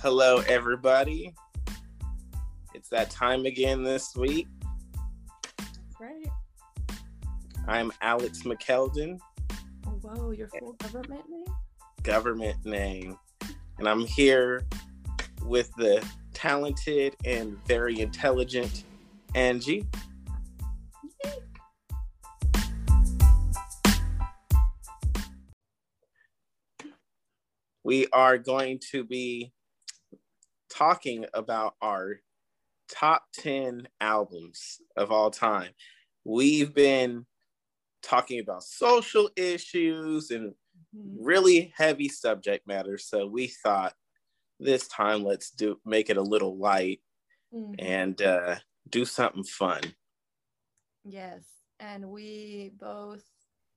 Hello, everybody. It's that time again this week. That's right. I'm Alex McKeldin, Oh, whoa, your full government name? government name, and I'm here with the talented and very intelligent Angie. We are going to be talking about our top 10 albums of all time. We've been talking about social issues and really heavy subject matter. So we thought this time let's do make it a little light Mhm. and uh, do something fun. Yes, and we both,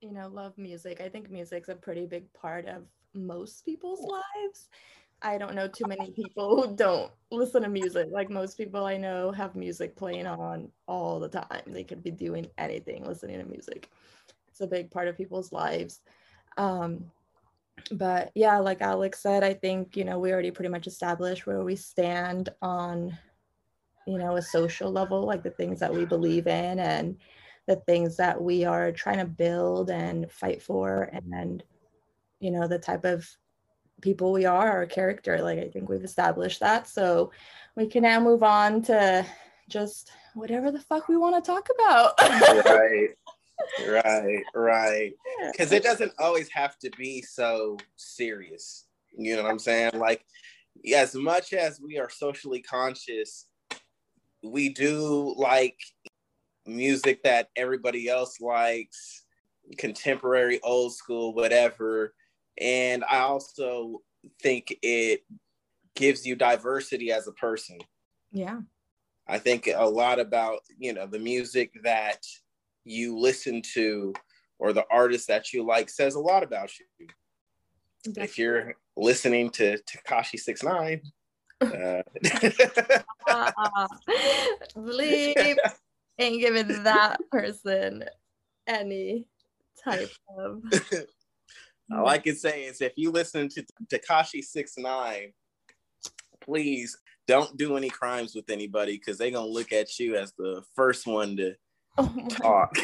you know, love music. I think music's a pretty big part of most people's lives. I don't know too many people who don't listen to music. Like most people I know have music playing on all the time. They could be doing anything listening to music. It's a big part of people's lives. Um, but yeah, like Alex said, I think, you know, we already pretty much established where we stand on you know a social level like the things that we believe in and the things that we are trying to build and fight for and you know the type of people we are our character like i think we've established that so we can now move on to just whatever the fuck we want to talk about right, right, right. Because it doesn't always have to be so serious. You know what I'm saying? Like, as much as we are socially conscious, we do like music that everybody else likes, contemporary, old school, whatever. And I also think it gives you diversity as a person. yeah I think a lot about, you know, the music that you listen to or the artist that you like says a lot about you. If you're listening to Tekashi Six Nine, uh, uh, bleep ain't giving that person any type of all I can say is if you listen to Tekashi Six Nine, please don't do any crimes with anybody because they're gonna look at you as the first one to Oh talk.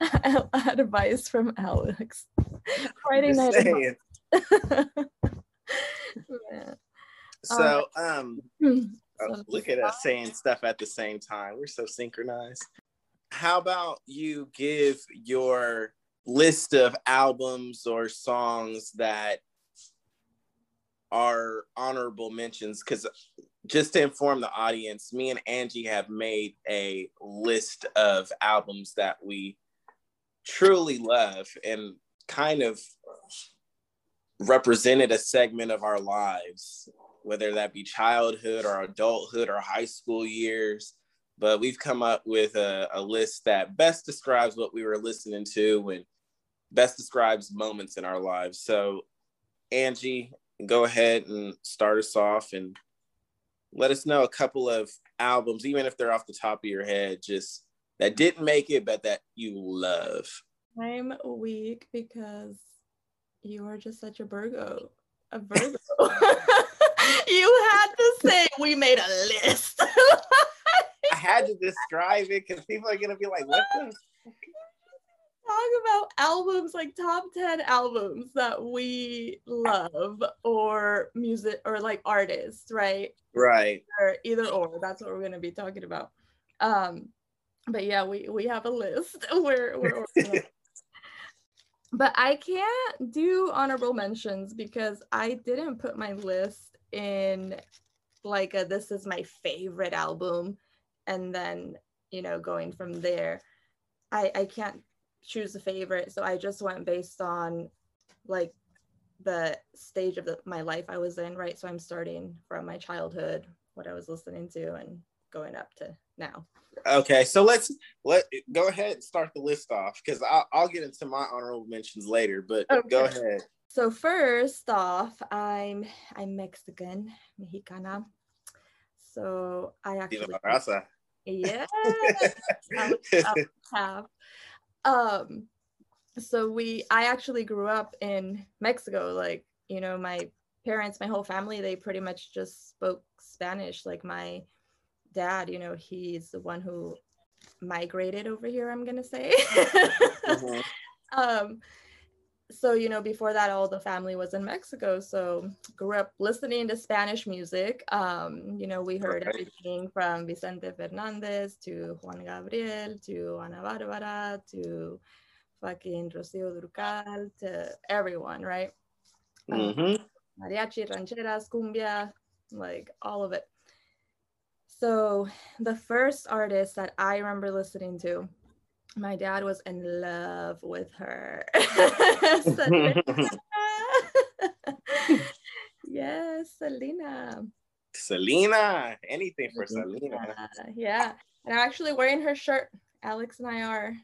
advice from Alex. Friday night. Yeah. So um Uh, look at us saying stuff at the same time. We're so synchronized. How about you give your list of albums or songs that are honorable mentions? Because just to inform the audience, me and Angie have made a list of albums that we truly love and kind of represented a segment of our lives whether that be childhood or adulthood or high school years. But we've come up with a, a, list that best describes what we were listening to and best describes moments in our lives. So, Angie, go ahead and start us off and let us know a couple of albums, even if they're off the top of your head, just that didn't make it, but that you love. I'm weak because you are just such a Virgo. A Virgo. you had to say we made a list. I had to describe it because people are gonna be like, "What the?" Talk about albums like top 10 albums that we love or music or like artists, right? Right. Or either or. That's what we're gonna be talking about. Um, but yeah, we we have a list. We're we're but I can't do honorable mentions because I didn't put my list in like a this is my favorite album and then you know going from there i i can't choose a favorite so i just went based on like the stage of the, my life i was in right so i'm starting from my childhood what i was listening to and going up to now Okay, so let's let go ahead and start the list off because I'll, I'll get into my honorable mentions later. But go ahead. So first off, I'm I'm Mexican, Mexicana. So I actually la raza. yeah, have. Um, so we I actually grew up in Mexico. Like you know, my parents, my whole family, they pretty much just spoke Spanish. Like my dad, you know, he's the one who migrated over here, I'm gonna say. mm-hmm. um, so you know before that all the family was in mexico so grew up listening to spanish music um, you know we heard okay. everything from vicente fernandez to juan gabriel to ana barbara to fucking rocio durcal to everyone right um, mm-hmm. um, mariachi rancheras cumbia like all of it so the first artist that i remember listening to my dad was in love with her. yes, Selena. Selena, anything for Selena. Yeah, and I'm actually wearing her shirt. Alex and I are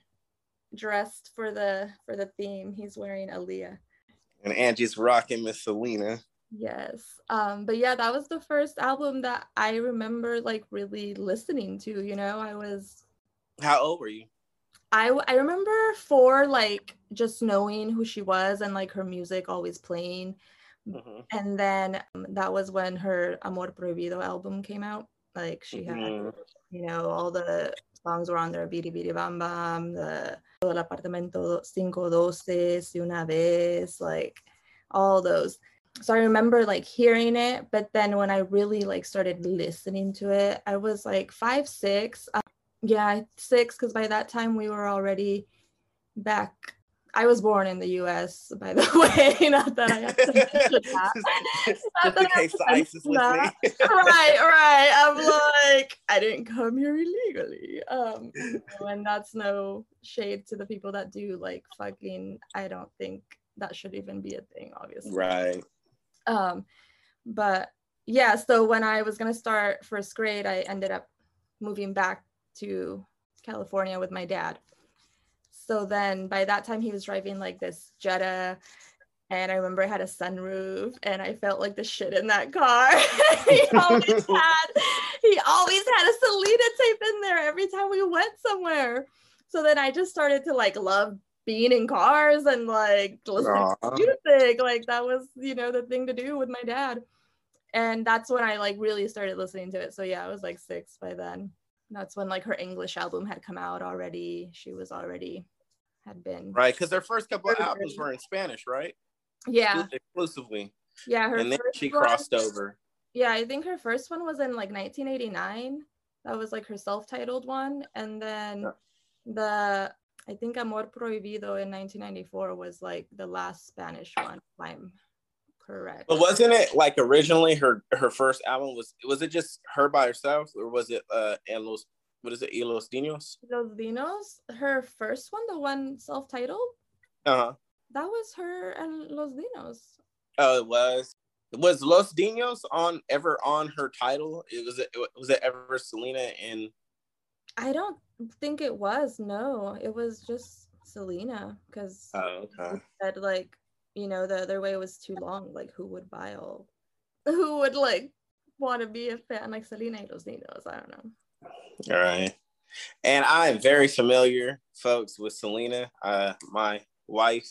dressed for the for the theme. He's wearing Aaliyah. And Angie's rocking Miss Selena. Yes. Um, but yeah, that was the first album that I remember like really listening to. You know, I was. How old were you? I I remember for like just knowing who she was and like her music always playing. Mm-hmm. And then um, that was when her Amor Prohibido album came out. Like she had, mm-hmm. you know, all the songs were on there, Bidi Bidi Bom Bom, the El Apartamento Cinco Doces, Una Vez, like all those. So I remember like hearing it, but then when I really like started listening to it, I was like five, six. Yeah, six, because by that time we were already back. I was born in the U.S. By the way, not that I have to mention that. just, just in case ICE is listening. right, right. I'm like, I didn't come here illegally. Um, and that's no shade to the people that do. Like, fucking, I don't think that should even be a thing. Obviously. Right. Um, but yeah. So when I was gonna start first grade, I ended up moving back to California with my dad. So then by that time he was driving like this Jetta and I remember I had a sunroof and I felt like the shit in that car. he always had he always had a Selena tape in there every time we went somewhere. So then I just started to like love being in cars and like listening Aww. to music. Like that was, you know, the thing to do with my dad. And that's when I like really started listening to it. So yeah, I was like six by then that's when like her English album had come out already. She was already had been right because their first couple of albums were in Spanish, right? Yeah, exclusively. Yeah, her and then she crossed one, over. Yeah, I think her first one was in like 1989. That was like her self-titled one, and then yeah. the I think Amor Prohibido in 1994 was like the last Spanish one. I'm correct. But wasn't it like originally her her first album was was it just her by herself or was it uh and los what is it Los Dinos? Los Dinos, her first one, the one self-titled. Uh-huh. That was her and Los Dinos. Oh, it was. Was Los Dinos on ever on her title? It was it was it ever Selena and? I don't think it was. No, it was just Selena because oh, okay. said like you know the other way was too long like who would buy all who would like want to be a fan like selena y los niños i don't know. All right. And i'm very familiar folks with selena. Uh my wife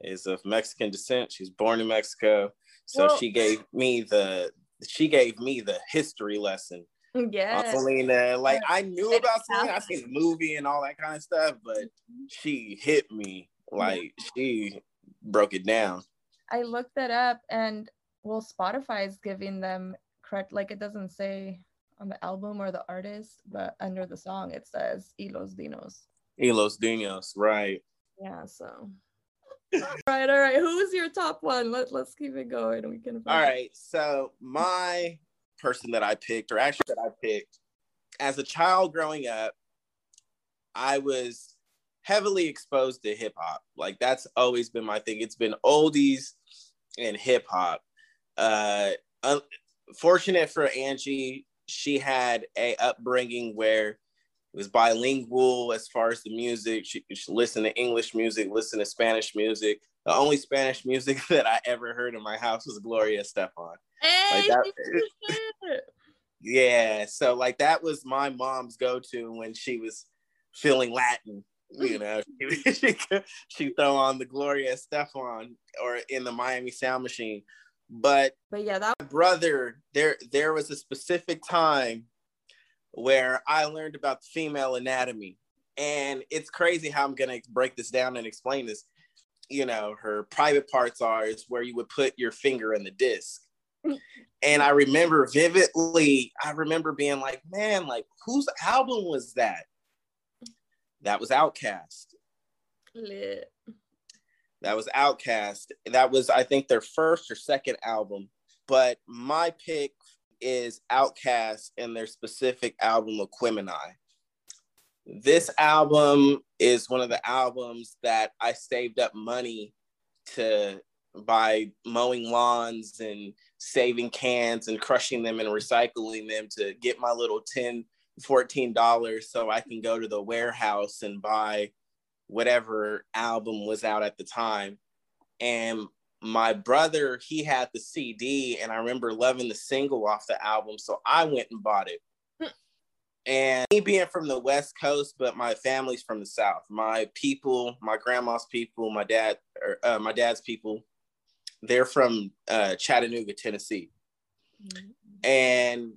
is of mexican descent. She's born in mexico. So well, she gave me the she gave me the history lesson yeah selena. Like i knew about selena. I seen the movie and all that kind of stuff but she hit me. Like she broke it down. I looked that up and well, Spotify is giving them correct, like it doesn't say on the album or the artist, but under the song it says y Los Dinos. y Los Dinos, right. Yeah, so all right, all right. Who's your top one? Let, let's keep it going. We can all right. So my person that I picked, or actually that I picked, as a child growing up, I was heavily exposed to hip hop. Like that's always been my thing. It's been oldies and hip hop. Uh, fortunate for Angie, she had a upbringing where it was bilingual as far as the music. She, she listened to English music, listened to Spanish music. The only Spanish music that I ever heard in my house was Gloria Estefan. Hey, like that, yeah, so like that was my mom's go-to when she was feeling Latin you know, she, she, she throw on the Gloria Estefan or in the Miami Sound Machine. But but yeah, that brother, there there was a specific time where I learned about the female anatomy. And it's crazy how I'm gonna break this down and explain this. You know, her private parts are is where you would put your finger in the disc. and I remember vividly, I remember being like, man, like whose album was that? That was OutKast. Lit. That was OutKast. That was, I think, their first or second album. But my pick is OutKast and their specific album Aquemini. This album is one of the albums that I saved up money to by mowing lawns and saving cans and crushing them and recycling them to get my little 10 $14 so I can go to the warehouse and buy whatever album was out at the time. And my brother, he had the CD, and I remember loving the single off the album. So I went and bought it. And me being from the West Coast, but my family's from the South. My people, my grandma's people, my dad, or, uh, my dad's people, they're from uh, Chattanooga, Tennessee. Mm-hmm. And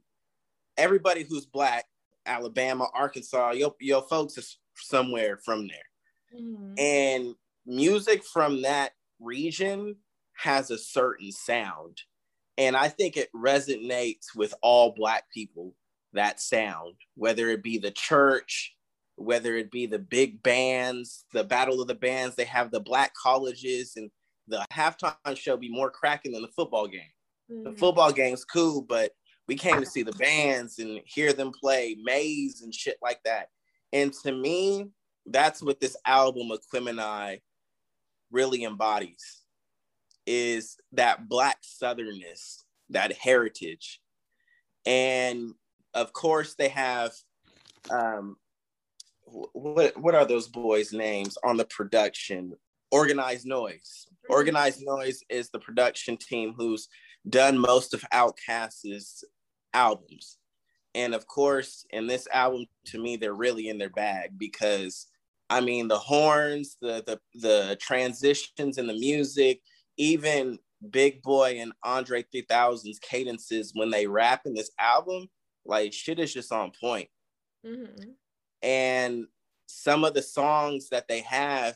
everybody who's black Alabama, Arkansas, your, your folks is somewhere from there. Mm-hmm. And music from that region has a certain sound. And I think it resonates with all Black people, that sound, whether it be the church, whether it be the big bands, the Battle of the Bands, they have the Black colleges, and the halftime show be more cracking than the football game. Mm-hmm. The football game's cool, but we came to see the bands and hear them play maze and shit like that. And to me, that's what this album Aquemini really embodies is that black southernness, that heritage. And of course they have um what what are those boys' names on the production? Organized Noise. Organized Noise is the production team who's done most of OutKast's albums. And of course, in this album, to me, they're really in their bag because I mean the horns, the the the transitions in the music, even Big Boi and Andre 3000's cadences when they rap in this album, like shit is just on point. Mm-hmm. And some of the songs that they have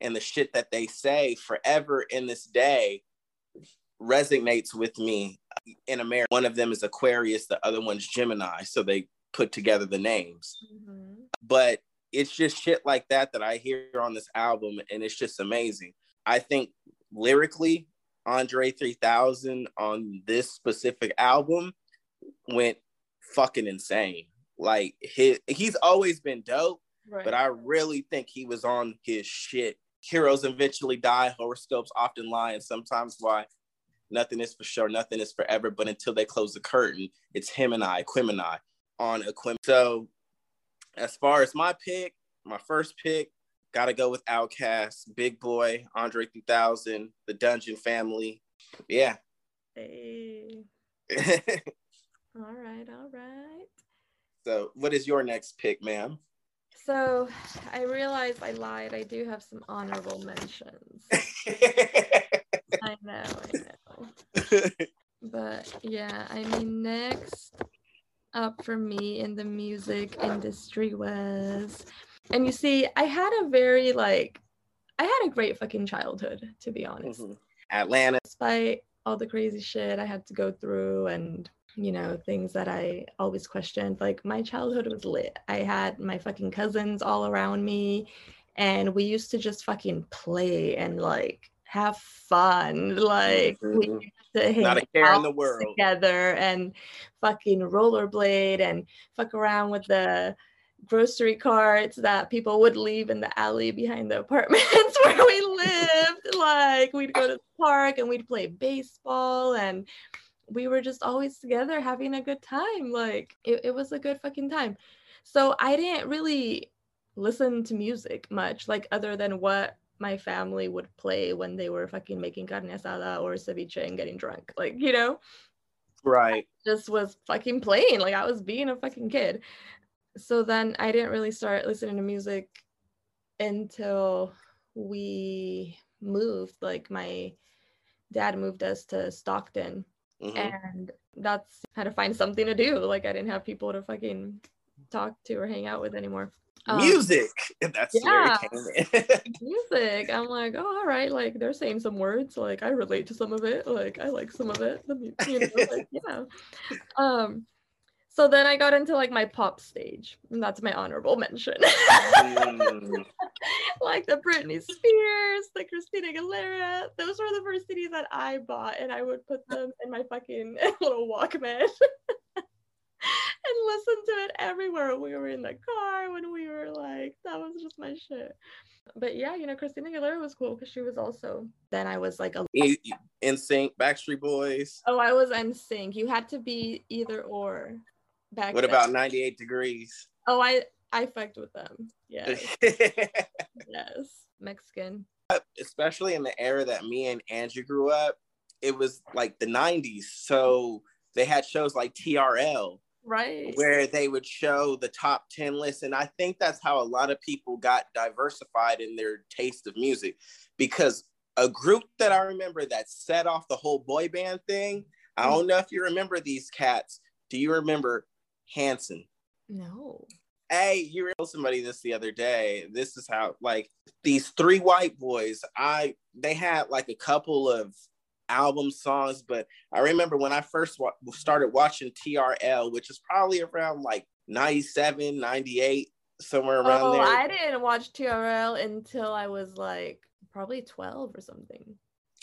and the shit that they say forever in this day resonates with me in America. One of them is Aquarius, the other one's Gemini. So they put together the names. Mm-hmm. But it's just shit like that that I hear on this album, and it's just amazing. I think lyrically, Andre 3000 on this specific album went fucking insane. Like his, he's always been dope, right. but I really think he was on his shit. Heroes eventually die, horoscopes often lie, and sometimes why Nothing is for sure. Nothing is forever. But until they close the curtain, it's him and I, Aquemini, on Quim. So as far as my pick, my first pick, gotta go with OutKast, Big Boi, Andre 3000, the Dungeon Family. Yeah. Hey. all right, all right. So, what is your next pick, ma'am? So, I realized I lied. I do have some honorable mentions. I know, I know. but yeah, I mean, next up for me in the music industry was, and you see, I had a very like, I had a great fucking childhood, to be honest. Mm-hmm. Atlanta. Despite all the crazy shit I had to go through and you know, things that I always questioned. Like my childhood was lit. I had my fucking cousins all around me and we used to just fucking play and like have fun. Like mm-hmm. we used to hang Not a care in the world together and fucking rollerblade and fuck around with the grocery carts that people would leave in the alley behind the apartments where we lived. like we'd go to the park and we'd play baseball and we were just always together having a good time. Like it, it was a good fucking time. So I didn't really listen to music much, like other than what my family would play when they were fucking making carne asada or ceviche and getting drunk. Like, you know? Right. I just was fucking playing. Like I was being a fucking kid. So then I didn't really start listening to music until we moved. Like my dad moved us to Stockton, Mhm. and that's had to find something to do. Like I didn't have people to fucking talk to or hang out with anymore. Um, Music. That's where it came in. music. I'm like, oh, all right. Like they're saying some words. Like I relate to some of it. Like I like some of it. You know, like, yeah. Um. So then I got into like my pop stage, and that's my honorable mention. Mm. like the Britney Spears, the Christina Aguilera. Those were the first CDs that I bought, and I would put them in my fucking little Walkman and listen to it everywhere. when We were in the car when we were like, that was just my shit. But yeah, you know, Christina Aguilera was cool because she was also. Then I was like a. In- sync, Backstreet Boys. Oh, I was in sync. You had to be either or. Back. What then. about 98 Degrees? Oh, I I fucked with them. Yes, yes. Mexican. Especially in the era that me and Andrew grew up, it was like the 90s. So they had shows like TRL Right. where they would show the top 10 list And I think that's how a lot of people got diversified in their taste of music because a group that I remember that set off the whole boy band thing. I mm. don't know if you remember these cats. Do you remember Hanson? No. Hey, you were somebody this the other day. This is how like these three white boys. I they had like a couple of album songs, but I remember when I first wa- started watching TRL, which is probably around like 97, 98, somewhere around oh, there. I didn't watch TRL until I was like probably 12 or something.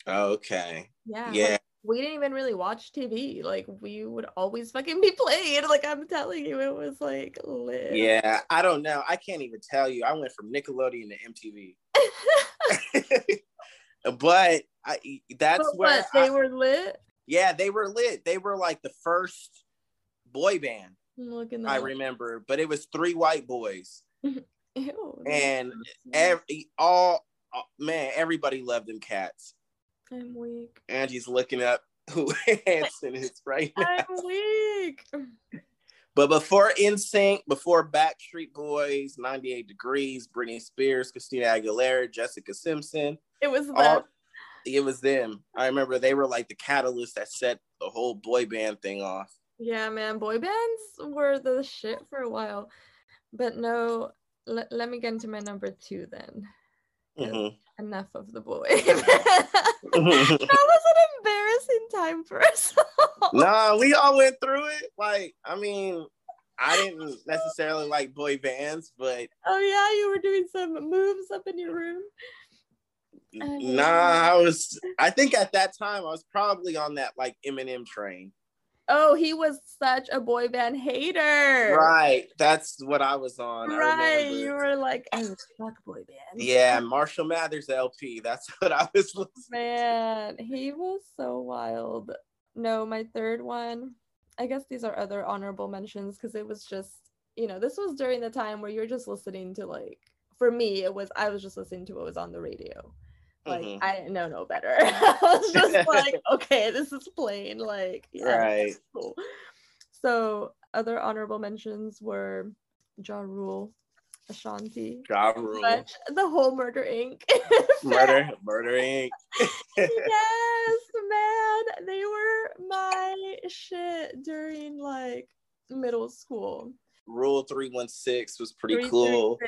okay. Yeah. like, Yeah. we didn't even really watch TV. Like we would always fucking be played. Like I'm telling you, it was like lit. Yeah. I don't know. I can't even tell you. I went from Nickelodeon to MTV. but I that's But where what, they I- were lit. Yeah, they were lit. They were like the first boy band I up. remember, but it was three white boys, Ew, and every all all- man, everybody loved them cats. I'm weak. Angie's looking up who Hanson is right now. I'm weak. But before NSYNC, before Backstreet Boys, 98 Degrees, Britney Spears, Christina Aguilera, Jessica Simpson, It was them. all it was them. I remember they were like the catalyst that set the whole boy band thing off. Yeah, man, boy bands were the shit for a while. But no, le- let me get into my number two then. Mhm. Enough of the boy. that was an embarrassing time for us. nah, we all went through it. Like, I mean, I didn't necessarily like boy bands, but Oh yeah, you were doing some moves up in your room. I oh, nah, I was. I think at that time I was probably on that like Eminem train. Oh, he was such a boy band hater. Right, that's what I was on. Right. You were like, oh, fuck boy band. Yeah, Marshall Mathers LP. That's what I was listening. Man, he was so wild. No, my third one, I guess these are other honorable mentions because it was just, you know, this was during the time where you're just listening to like, for me, it was, I was just listening to what was on the radio. Like, Mhm. I didn't know no better. I was just like, okay, this is plain. Like, yeah, Right. cool. So, other honorable mentions were Ja Rule, Ashanti, Ja Rule, the whole Murder Inc. Murder, Murder Inc. yes, man. They were my shit during like middle school. Rule three one six was pretty cool.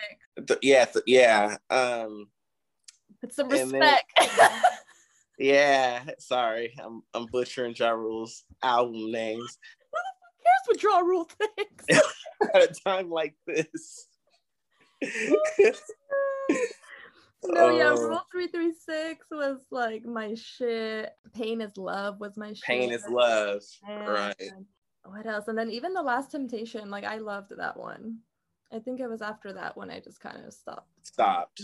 Th- yeah, th- yeah. Um, Put some And then- respect. yeah. Sorry, I'm I'm butchering Ja Rule's album names Here's what draw rule thinks. at a time like this. no, yeah, Oh. Rule 336 was like my shit. Pain is love was my shit. Pain is love. And Right. What else? And then even The Last Temptation, like I loved that one. I think it was after that when I just kind of stopped. Stopped.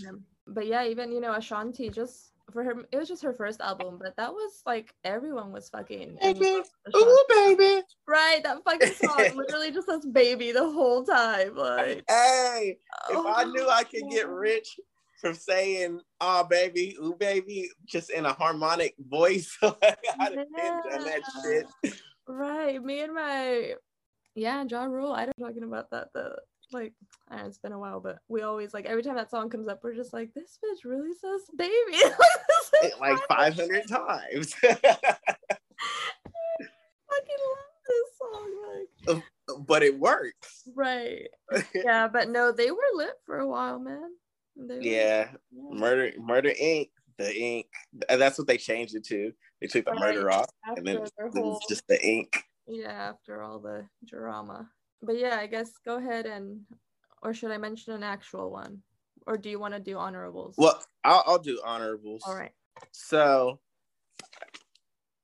But yeah, even you know Ashanti, just for her, it was just her first album, but that was like everyone was fucking. Baby. love with Ashanti. Ooh, baby. Right, that fucking song literally just says "baby" the whole time. Like, Hey, if I oh, knew I could get rich from saying "oh baby," "ooh baby," just in a harmonic voice, I'd have done that shit. Right, me and my yeah, John Rule. I don't talking about that the like I know, it's been a while, but we always like every time that song comes up, we're just like, this bitch really says baby like 500 times. fucking love this song. Like, but it works. right. Yeah, but no, they were lit for a while, man. Yeah. Murder Murder Inc. The ink. That's what they changed it to. They took the murder Right. off and then, After their then whole just the ink. yeah, after all the drama. But yeah, I guess go ahead and or should I mention an actual one? Or do you want to do honorables? Well, I'll, I'll do honorables. all right. So,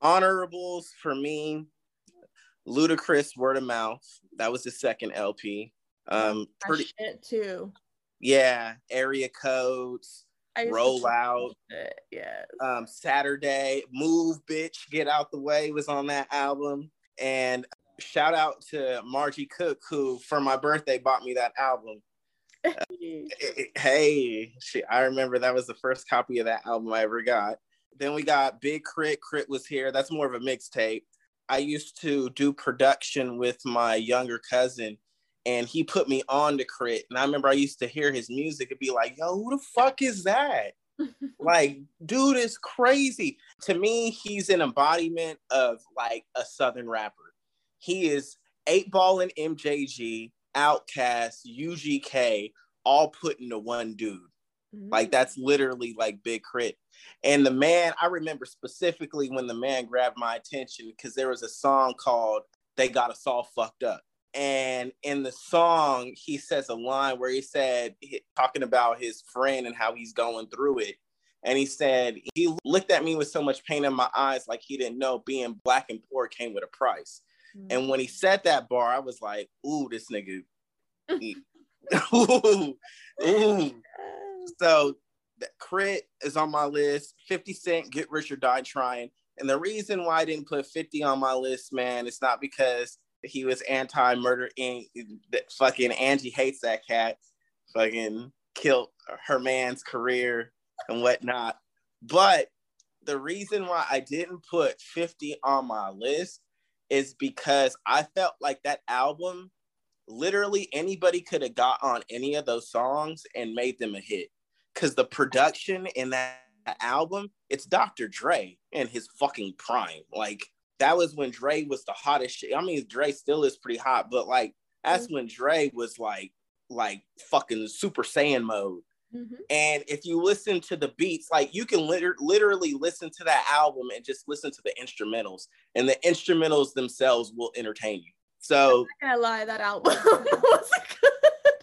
honorables for me, Ludacris Word of Mouth. That was the second LP. Um, pretty, shit too. yeah. Area codes, I used to Roll Out. it, Yes. um, Saturday, Move Bitch, Get Out the Way was on that album. And shout out to Margie Cook, who for my birthday bought me that album. Hey, she, I remember that was the first copy of that album I ever got. Then we got Big Crit. K.R.I.T. was here. That's more of a mixtape. I used to do production with my younger cousin, and he put me on to Crit. And I remember I used to hear his music and be like, yo, who the fuck is that? like, dude is crazy. To me, he's an embodiment of like a Southern rapper. He is 8 Ball and MJG, OutKast, UGK, all put into one dude. Like that's mm. literally like Big Crit. And the man, I remember specifically when the man grabbed my attention because there was a song called They Got Us All Fucked Up. And in the song, he says a line where he said, talking about his friend and how he's going through it. And he said, he looked at me with so much pain in my eyes, like he didn't know being black and poor came with a price. Mm-hmm. And when he said that bar, I was like, ooh, this nigga. ooh, ooh. So the K.R.I.T. is on my list. 50 Cent, Get Rich or Die Trying. And the reason why I didn't put 50 on my list, man, it's not because he was anti-murder Inc. That fucking Angie hates that cat. Fucking killed her man's career and whatnot. But the reason why I didn't put 50 on my list is because I felt like that album, literally anybody could have got on any of those songs and made them a hit. Cause the production in that album, it's Dr. Dre in his fucking prime. Like that was when Dre was the hottest shit. I mean, Dre still is pretty hot, but like that's mm-hmm. when Dre was like like fucking Super Saiyan mode. Mhm. And if you listen to the beats, like you can liter- literally listen to that album and just listen to the instrumentals, and the instrumentals themselves will entertain you. So I'm not gonna lie, that album was good.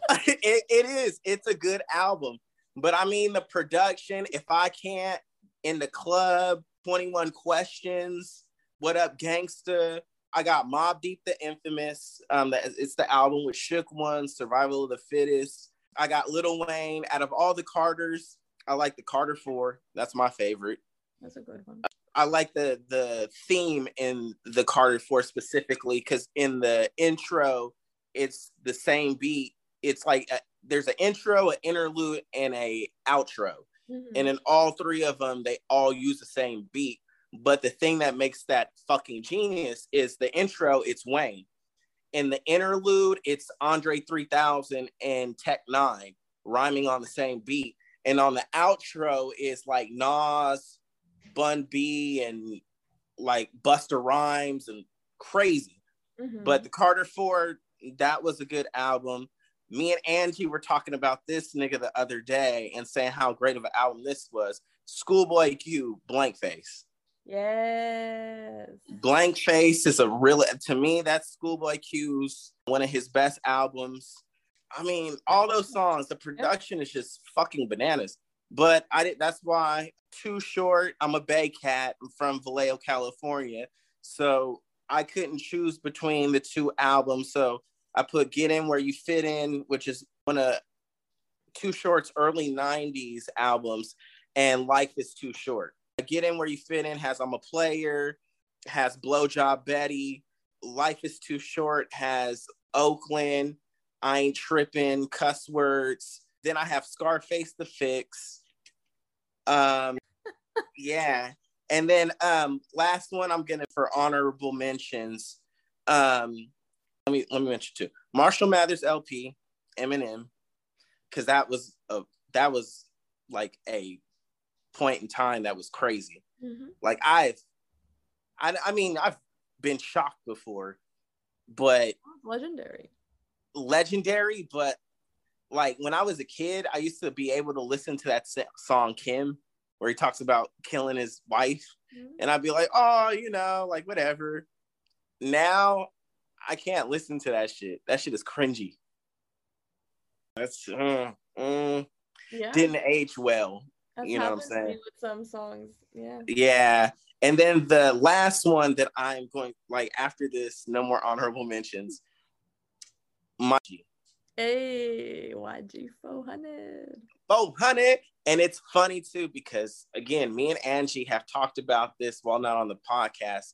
it, it is. It's a good album. But I mean, the production, if I can't in the club, 21 Questions, What Up Gangsta, I got Mobb Deep the Infamous. Um, that it's the album with Shook One, Survival of the Fittest. I got Little Wayne. Out of all the Carters, I like the Carter Four. That's my favorite. That's a good one. I like the the theme in the Carter Four specifically because in the intro, it's the same beat. It's like a, there's an intro, an interlude, and a outro, Mhm. and in all three of them, they all use the same beat. But the thing that makes that fucking genius is the intro. It's Wayne. In the interlude, it's Andre 3000 and Tech N9ne rhyming on the same beat. And on the outro is like Nas, Bun B, and like Busta Rhymes and crazy. Mhm. But the Carter Four, that was a good album. Me and Angie were talking about this nigga the other day and saying how great of an album this was. Schoolboy Q, Blank Face. Yes. Blank Face is a real to me that's Schoolboy Q's one of his best albums. I mean, all those songs, the production is just fucking bananas. But I did that's why too short. I'm a Bay cat. I'm from Vallejo, California. So I couldn't choose between the two albums. So I put Get In Where You Fit In, which is one of Too Short's early 90s albums, and Life is Too Short. Get In Where You Fit In has I'm a Player, has Blowjob Betty. Life is Too Short has Oakland, I Ain't Tripping, Cuss Words. Then I have Scarface the Fix. Um, yeah. And then um, last one I'm gonna for honorable mentions. Um, let me let me mention two. Marshall Mathers LP, Eminem, because that was a that was like a point in time that was crazy. Mm-hmm. Like I've, I, I mean, I've been shocked before, but legendary, legendary. But like when I was a kid, I used to be able to listen to that song Kim, where he talks about killing his wife, mm-hmm. and I'd be like, oh, you know, like whatever. Now I can't listen to that shit. That shit is cringy. That's uh, mm, yeah. didn't age well. That's you know what I'm saying? With some songs, yeah. Yeah, and then the last one that I'm going like after this, no more honorable mentions. YG. Hey, YG 400. 400. And it's funny too because again, me and Angie have talked about this while not on the podcast,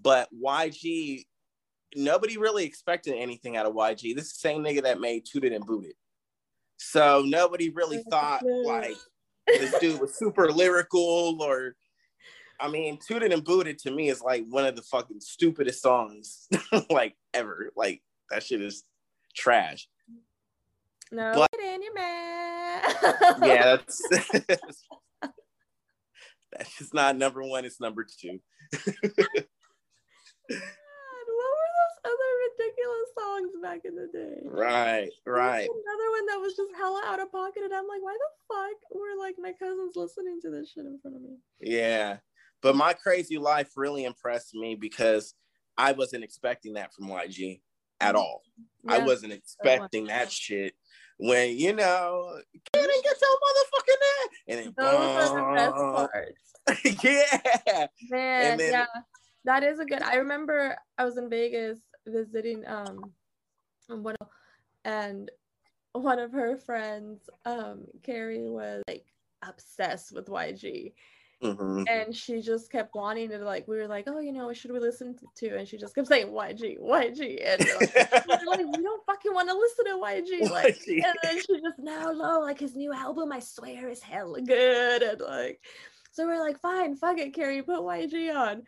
but YG, nobody really expected anything out of YG. This is the same nigga that made Tooted and Booted. So nobody really thought like this dude was super lyrical or I mean, Tooted and Booted to me is like one of the fucking stupidest songs like ever. Like that shit is trash. No, but, in your man. yeah, that's that's just not number one. It's number two other ridiculous songs back in the day. Right, right. Another one that was just hella out of pocket, and I'm like, why the fuck were like my cousins listening to this shit in front of me? Yeah, but my crazy life really impressed me because I wasn't expecting that from YG at mm-hmm. all. Yeah, I wasn't expecting that shit. When you know, not get your motherfucking ass, and then those are the best parts. yeah, man, then, yeah that is a good i remember i was in vegas visiting um one and one of her friends um carrie was like obsessed with yg mm-hmm. and she just kept wanting to like we were like oh you know what should we listen to and she just kept saying yg yg and like, like we don't fucking want to listen to yg like YG. and then she just no no like his new album i swear is hella good and like so we're like fine fuck it carrie put yg on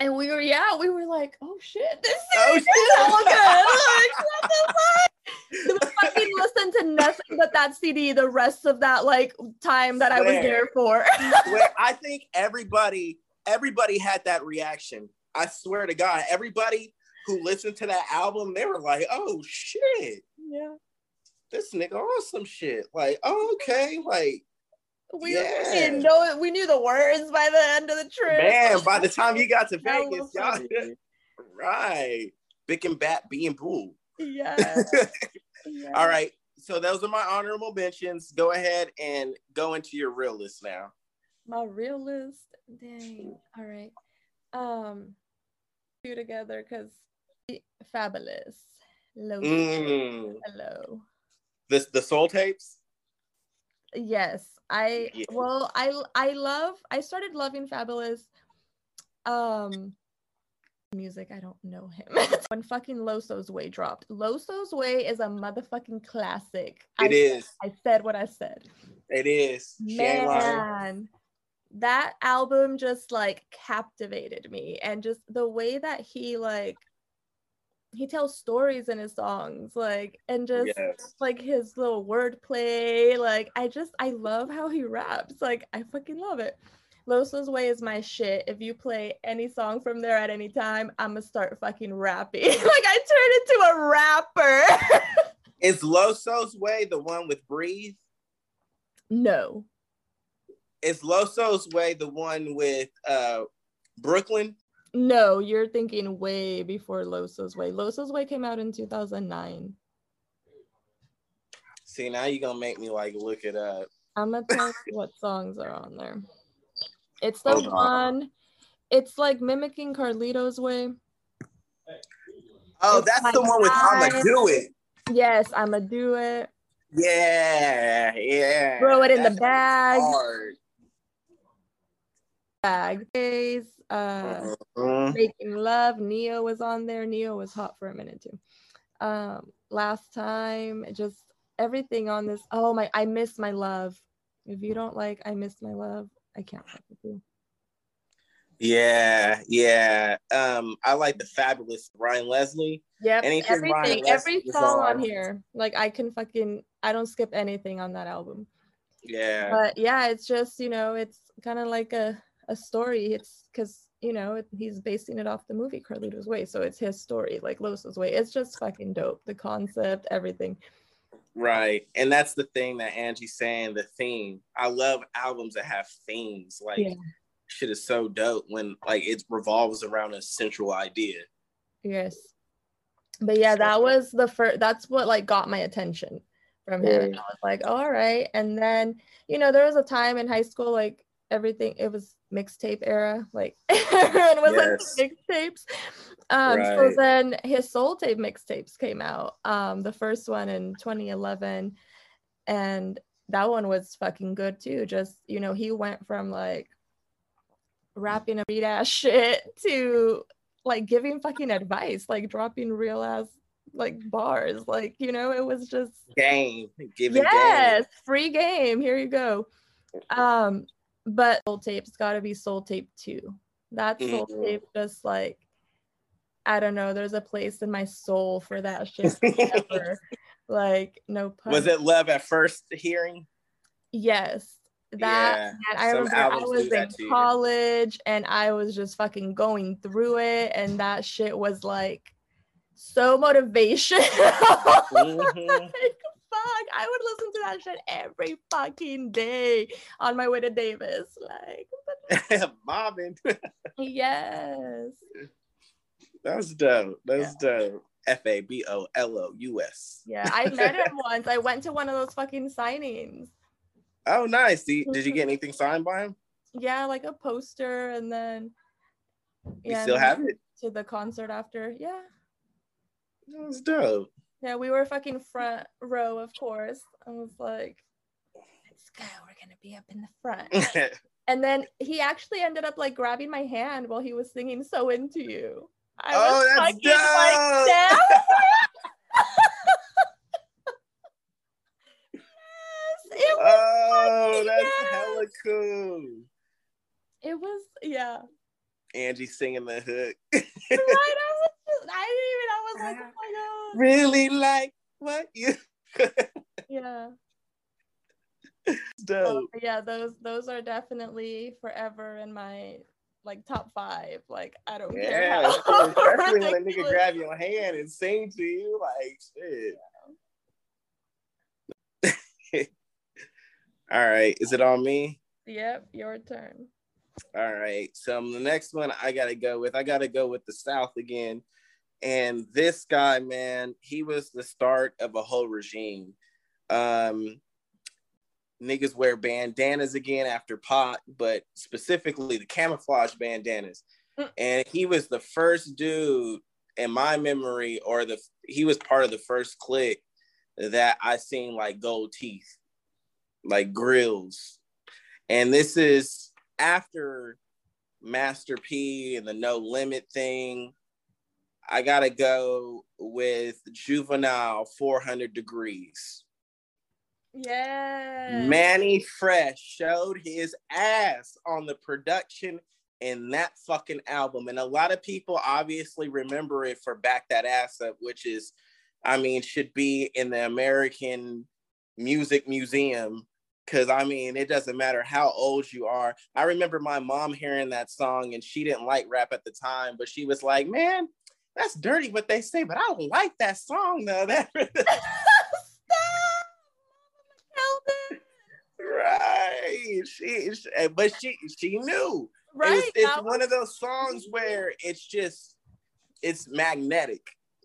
and we were, yeah, we were like, oh shit, this oh, is so good. like, what the fuck? We fucking listened to nothing but that CD the rest of that like time that I was there for. I think everybody, everybody had that reaction. I swear to God, everybody who listened to that album, they were like, oh shit. Yeah. This nigga awesome shit. Like, oh, okay, like we yeah. didn't know We knew the words by the end of the trip. Man, by the time you got to Vegas, y'all, right? Big and Bat, being Bull. Yeah. yeah. All right. So those are my honorable mentions. Go ahead and go into your real list now. My real list. Dang. All right. Um, two together because Fabolous. Mm. Hello. This the soul tapes. Yes, I well, I I love. I started loving Fabolous. Um, music. I don't know him. when fucking Loso's Way dropped. Loso's Way is a motherfucking classic. It I, is. I said what I said. It is. Man, that album just like captivated me, and just the way that he like he tells stories in his songs like and just yes. like his little wordplay like i just i love how he raps like i fucking love it Loso's Way is my shit. If you play any song from there at any time, I'm gonna start fucking rapping. like I turned into a rapper. is Loso's Way the one with Breathe? No. Is Loso's Way the one with uh Brooklyn? No, you're thinking way before Loso's Way. Loso's Way came out in 2009. See, now you're gonna make me like look it up. I'm gonna tell you what songs are on there. It's the Hold one, on. it's like mimicking Carlito's Way. Oh, it's that's the one with I'ma do it. Yes, I'ma do it. Yeah, yeah. Throw it in the bag. Hard. Bag. Uh, uh-huh. Making Love. Ne-Yo was on there. Ne-Yo was hot for a minute too. Um, last time, just everything on this. Oh my, I miss my love. If you don't like I miss my love, I can't fuck with you. Yeah, yeah. Um, I like the Fabolous Ryan Leslie. Yep. Everything, every song on here. Like I can fucking I don't skip anything on that album. Yeah. But yeah, it's just, you know, it's kind of like a, a story. It's because, you know, he's basing it off the movie Carlito's Way. So it's his story, like Loso's Way. It's just fucking dope. The concept, everything. Right. And that's the thing that Angie's saying, the theme. I love albums that have themes. Like yeah. shit is so dope when like it revolves around a central idea. Yes. But yeah, that was the first that's what like got my attention from him. And mm. I was like, oh, all right. And then, you know, there was a time in high school, like everything, it was mixtape era. Like everyone was yes. like mixtapes. Um, right. so then his soul tape mixtapes came out. Um, the first one in 2011. And that one was fucking good too. Just, you know, he went from like rapping a beat ass shit to like giving fucking advice, like dropping real ass like bars. Like, you know, it was just game. Giving yes, game. free game. Here you go. Um, but soul tape's gotta be soul tape too. That soul mm-hmm. tape just like I don't know, there's a place in my soul for that shit like no pun. Was it love at first hearing? Yes. That yeah, I remember I was in college and I was just fucking going through it and that shit was like so motivational. mm-hmm. like, fuck, I would listen to that shit every fucking day on my way to Davis. Like, mobbing. yes. That's dope. That's yeah. dope. F A B O L O U S. Yeah, I met him once. I went to one of those fucking signings. Oh, nice. Did, did you get anything signed by him? Yeah, like a poster, and then. You yeah, still have it? To the concert after. Yeah. That was dope. Yeah, we were fucking front row, of course. I was like, let's go. We're gonna be up in the front. and then he actually ended up like grabbing my hand while he was singing "So Into You." I oh, was that's fucking dope. like, yes, it was oh, that's yes. hella cool. It was, yeah. Angie singing the hook. right, I was just, I didn't even, like, oh my god. Really like what you. yeah. Dope. yeah, those those are definitely forever in my like top five. Like I don't yeah, care. Yeah, especially when a nigga grab your hand and sing to you, like shit. All right, is it on me? Yep, your turn. All right. So um, the next one I gotta go with, I gotta go with the South again. And this guy, man, he was the start of a whole regime. Um, niggas wear bandanas again after Pac, but specifically the camouflage bandanas. Mm. And he was the first dude in my memory, or the he was part of the first clique that I seen like gold teeth, like grills. And this is after Master P and the No Limit thing, I gotta go with Juvenile 400 Degrees. Yeah. Mannie Fresh showed his ass on the production in that fucking album. And a lot of people obviously remember it for Back That Ass Up, which is, I mean, should be in the American Music Museum Cause I mean, it doesn't matter how old you are. I remember my mom hearing that song and she didn't like rap at the time, but she was like, man, that's dirty what they say, but I don't like that song though. That right. She, she, but she she knew. Right. It's, it's one of those songs where it's just it's magnetic.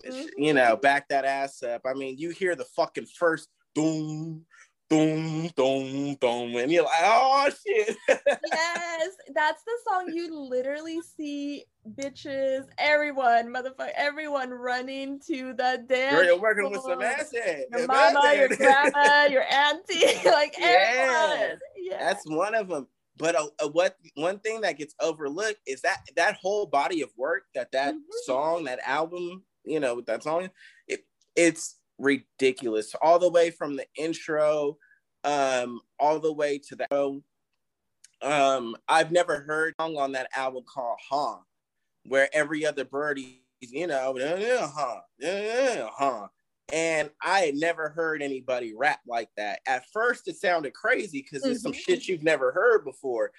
Mm-hmm. You know, back that ass up. I mean, you hear the fucking first boom, boom, boom, boom, and you're like, oh shit. yes, that's the song you literally see bitches, everyone, motherfucker, everyone running to the dance. Girl, you're working with some assets. Your mama, your grandma, your auntie, like yeah. everyone. Yeah. That's one of them. But uh, uh, what one thing that gets overlooked is that that whole body of work that that mm-hmm. song, that album, you know, that song, it it's ridiculous all the way from the intro um all the way to the um i've never heard song on that album called huh where every other birdie you know, uh, huh, uh, huh. And I had never heard anybody rap like that. At first, it sounded crazy because mm-hmm. it's some shit you've never heard before.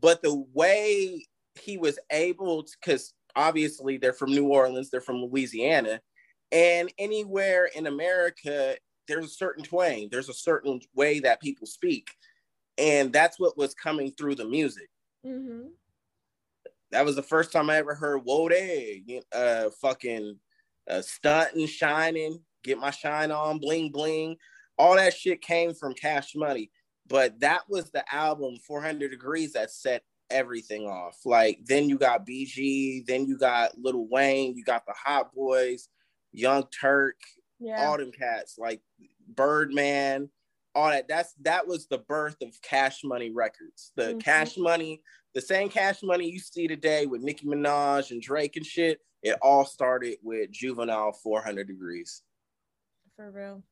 But the way he was able to, because obviously they're from New Orleans, they're from Louisiana, and anywhere in America, there's a certain twang, there's a certain way that people speak. And that's what was coming through the music. Mm-hmm. That was the first time I ever heard Whoa Day, uh, fucking uh, stunting, shining, get my shine on, bling bling. All that shit came from Cash Money. But that was the album 400 Degrees that set everything off. Like then you got BG, then you got Lil Wayne, you got the Hot Boys, Young Turk, yeah. all them cats like Birdman, all that. That's that was the birth of Cash Money Records. The mm-hmm. Cash Money, the same Cash Money you see today with Nicki Minaj and Drake and shit. It all started with Juvenile 400 Degrees. For real.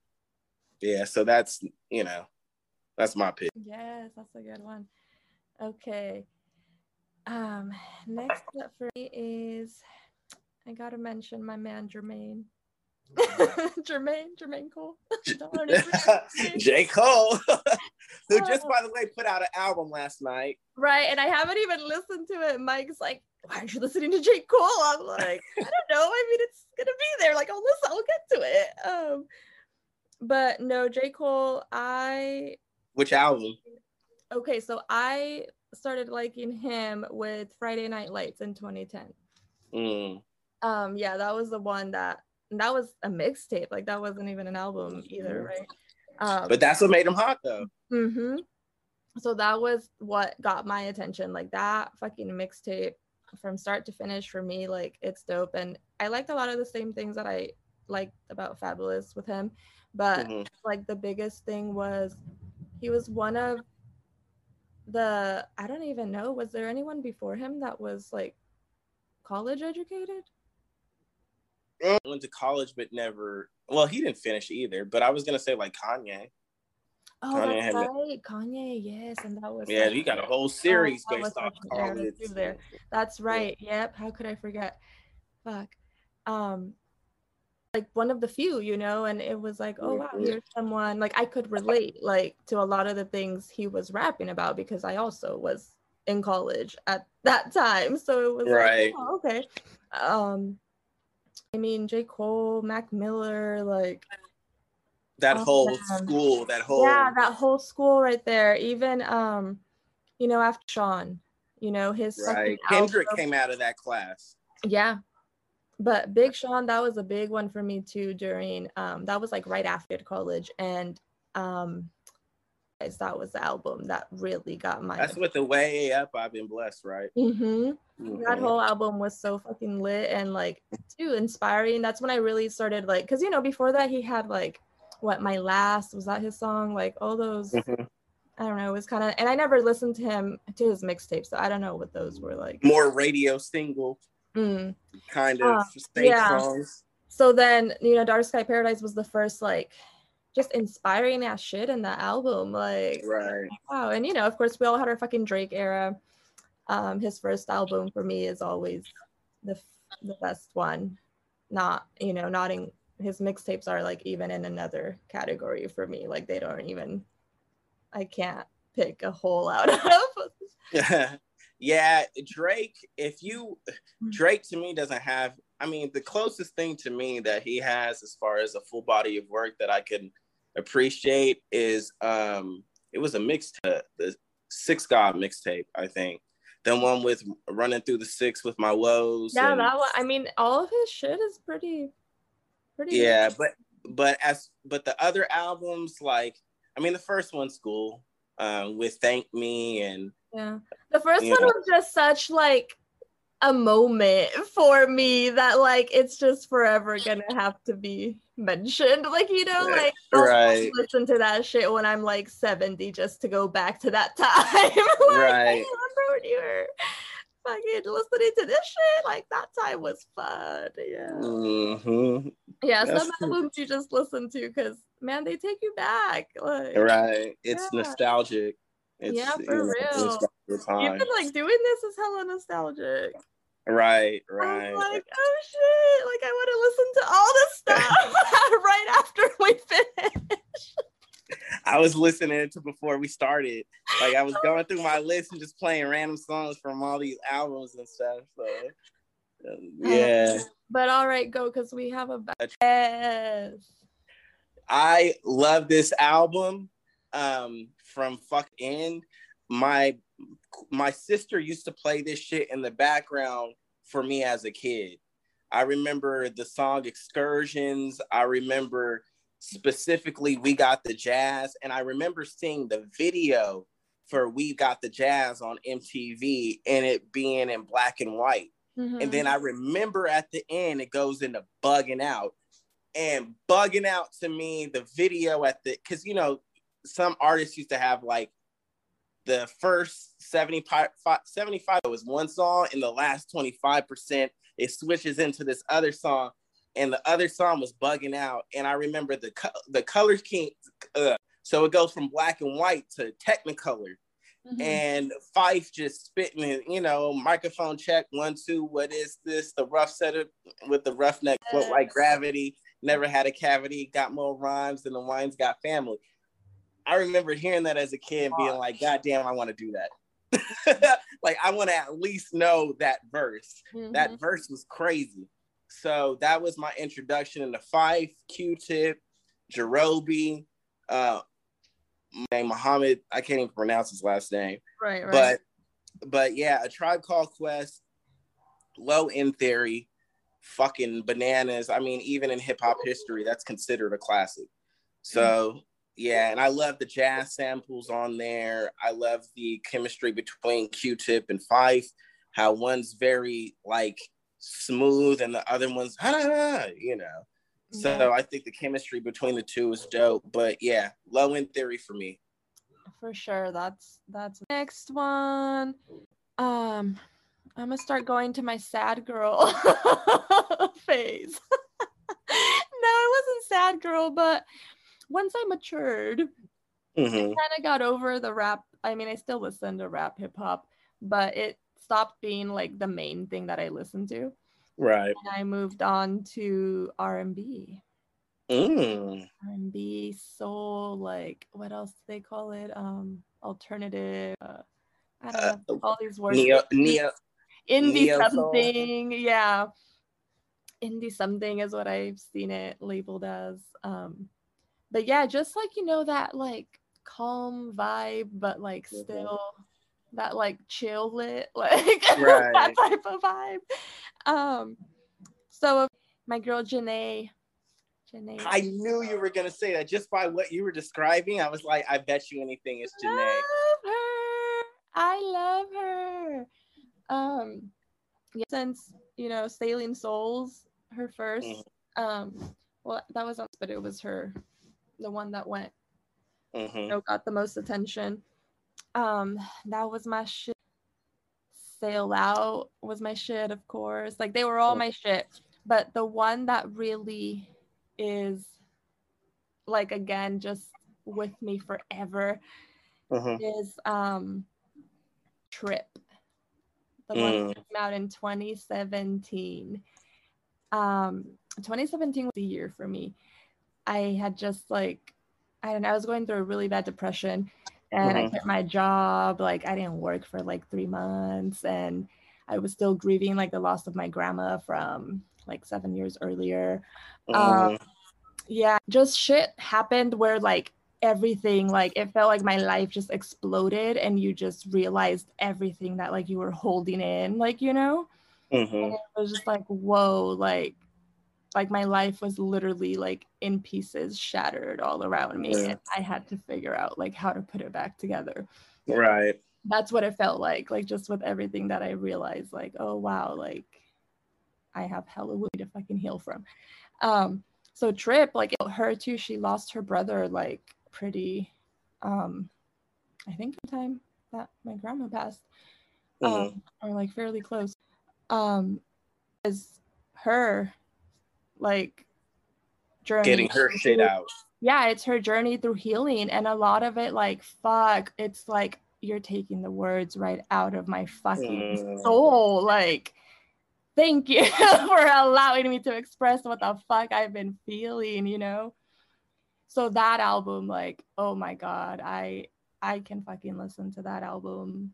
Yeah, so that's you know, that's my pick. Yes, that's a good one. Okay. Um, next up for me is I gotta mention my man Jermaine. Jermaine, Jermaine Cole. J. Cole, who just by the way put out an album last night. Right, and I haven't even listened to it. Mike's like, "Why aren't you listening to J. Cole?" I'm like, "I don't know. I mean, it's gonna be there. Like, I'll listen. I'll get to it." Um, but no, J. Cole. I. Which album? Okay, so I started liking him with Friday Night Lights in 2010. Mm. Um, yeah, that was the one that that was a mixtape. Like that wasn't even an album either, right? Um, but that's what made him hot though. Mm-hmm. So that was what got my attention. Like that fucking mixtape from start to finish for me, like it's dope. And I liked a lot of the same things that I liked about Fabolous with him. But mm-hmm. like the biggest thing was he was one of the I don't even know, was there anyone before him that was like college educated? Went to college but never well he didn't finish either but i was gonna say like kanye. Oh kanye that's right kanye yes and that was yeah like, he got a whole series oh, based off college there. That's right yeah. yep how could i forget? Fuck. Um like one of the few you know and it was like oh wow mm-hmm. here's someone like i could relate like to a lot of the things he was rapping about because i also was in college at that time so it was right. like, oh, okay. Um I mean, J. Cole, Mac Miller, like that whole school, that whole yeah, that whole school right there. Even um, you know, after Sean, you know, his right. Kendrick came out of that class. Yeah. But Big Sean, that was a big one for me too during um that was like right after college. And um that was the album that really got my. That's with the way up. I've been blessed, right? Mm-hmm. mm-hmm. That whole album was so fucking lit and like too inspiring. That's when I really started like, cause you know before that he had like, what my last was that his song? Like all those. Mm-hmm. I don't know. It was kind of, and I never listened to him to his mixtape, so I don't know what those were like. More radio single, mm. kind of uh, yeah. songs. So then, you know, Dark Sky Paradise was the first like just inspiring ass shit in that album. Like, right. Wow. And you know, of course, we all had our fucking Drake era. Um, his first album for me is always the the best one. Not, you know, not in his mixtapes are like even in another category for me. Like they don't even I can't pick a whole out of. yeah, Drake, if you mm. Drake to me doesn't have I mean, the closest thing to me that he has as far as a full body of work that I can appreciate is um it was a mixtape, the Six God mixtape, I think. The one with running through the six with my woes. Yeah, and, that one. I mean, all of his shit is pretty, pretty. Yeah, but but as but the other albums, like I mean, the first one's cool, um, with Thank Me and yeah, the first one know. was just such like a moment for me that like it's just forever gonna have to be mentioned. Like, you know, like I'll right. listen to that shit when I'm like 70 just to go back to that time. like, right. I remember when you were fucking listening to this shit. Like that time was fun. Yeah. Mm-hmm. Yeah, That's some true. albums you just listen to because man, they take you back. Like, right. It's yeah. nostalgic. It's, yeah, for real. Even like doing this is hella nostalgic. Right, right. I'm like, oh shit! Like I want to listen to all this stuff right after we finish. I was listening to before we started. Like I was going through my list and just playing random songs from all these albums and stuff. So um, yeah. Um, but all right, go because we have a yes. I love this album um, from fuck end. My my sister used to play this shit in the background for me as a kid. I remember the song Excursions. I remember specifically We Got the Jazz. And I remember seeing the video for We Got the Jazz on MTV and it being in black and white. Mm-hmm. And then I remember at the end, it goes into bugging out. And bugging out to me, the video at the, because, you know, some artists used to have like the first 75, 75 was one song, and the last 25%, it switches into this other song, and the other song was bugging out. And I remember the the colors came, uh, so it goes from black and white to Technicolor. Mm-hmm. And Phife just spitting, you know, microphone check one, two. What is this? The rough setup with the roughneck float like gravity. Never had a cavity. Got more rhymes than the wines got family. I remember hearing that as a kid being like, God damn, I want to do that. like I want to at least know that verse. Mm-hmm. That verse was crazy. So that was my introduction into Phife, Q-Tip, Jarobi, uh name Muhammad. I can't even pronounce his last name. Right, right. But but yeah, a tribe called Quest, low end theory, fucking bananas. I mean, even in hip hop history, that's considered a classic. So yeah, and I love the jazz samples on there. I love the chemistry between Q-Tip and Phife. How one's very like smooth and the other one's you know. So yeah. I think the chemistry between the two is dope. But yeah, low end theory for me. For sure. That's that's next one. Um I'm gonna start going to my sad girl phase. no, it wasn't sad girl, but once I matured, mm-hmm. I kind of got over the rap. I mean, I still listen to rap hip hop, but it stopped being like the main thing that I listened to. Right. And I moved on to R and B. Mm. R and B, soul, like what else do they call it? Um, alternative. Uh, I don't uh, know all these words. Neo, neo, indie neo something, soul. yeah. Indie something is what I've seen it labeled as. Um, but yeah, just like you know that like calm vibe, but like mm-hmm. That like chill lit, like right. that type of vibe. Um, so my girl Jhené. Jhené. I knew you were gonna say that just by what you were describing. I was like, I bet you anything is Jhené. Love her. I love her. Um, yeah, since you know, Sailing Souls, her 1st mm-hmm. Um, well, that was, us, but it was her the one that went mm-hmm. you know got the most attention um that was my shit. Sail out was my shit of course. Like they were all my shit. But the one that really is like again just with me forever uh-huh. is um trip. The mm. one that came out in 2017 um 2017 was a year for me. I had just like, I don't know, I was going through a really bad depression and mm-hmm. I quit my job. Like, I didn't work for like three months and I was still grieving like the loss of my grandma from like seven years earlier. Mm-hmm. Um, yeah, just shit happened where like everything like it felt like my life just exploded and you just realized everything that like you were holding in like you know mm-hmm. it was just like whoa like like my life was literally like in pieces shattered all around me yeah. and i had to figure out like how to put it back together. Right. That's what it felt like like just with everything that i realized like oh wow like i have hella wound if i can heal from. Um so trip like her too. She lost her brother like pretty um i think the time that my grandma passed mm-hmm. um or like fairly close. Um is her like journey getting her shit out yeah it's her journey through healing and a lot of it like fuck it's like you're taking the words right out of my fucking mm. soul like thank you for allowing me to express what the fuck I've been feeling, you know? So that album, like, oh my God, I I can fucking listen to that album.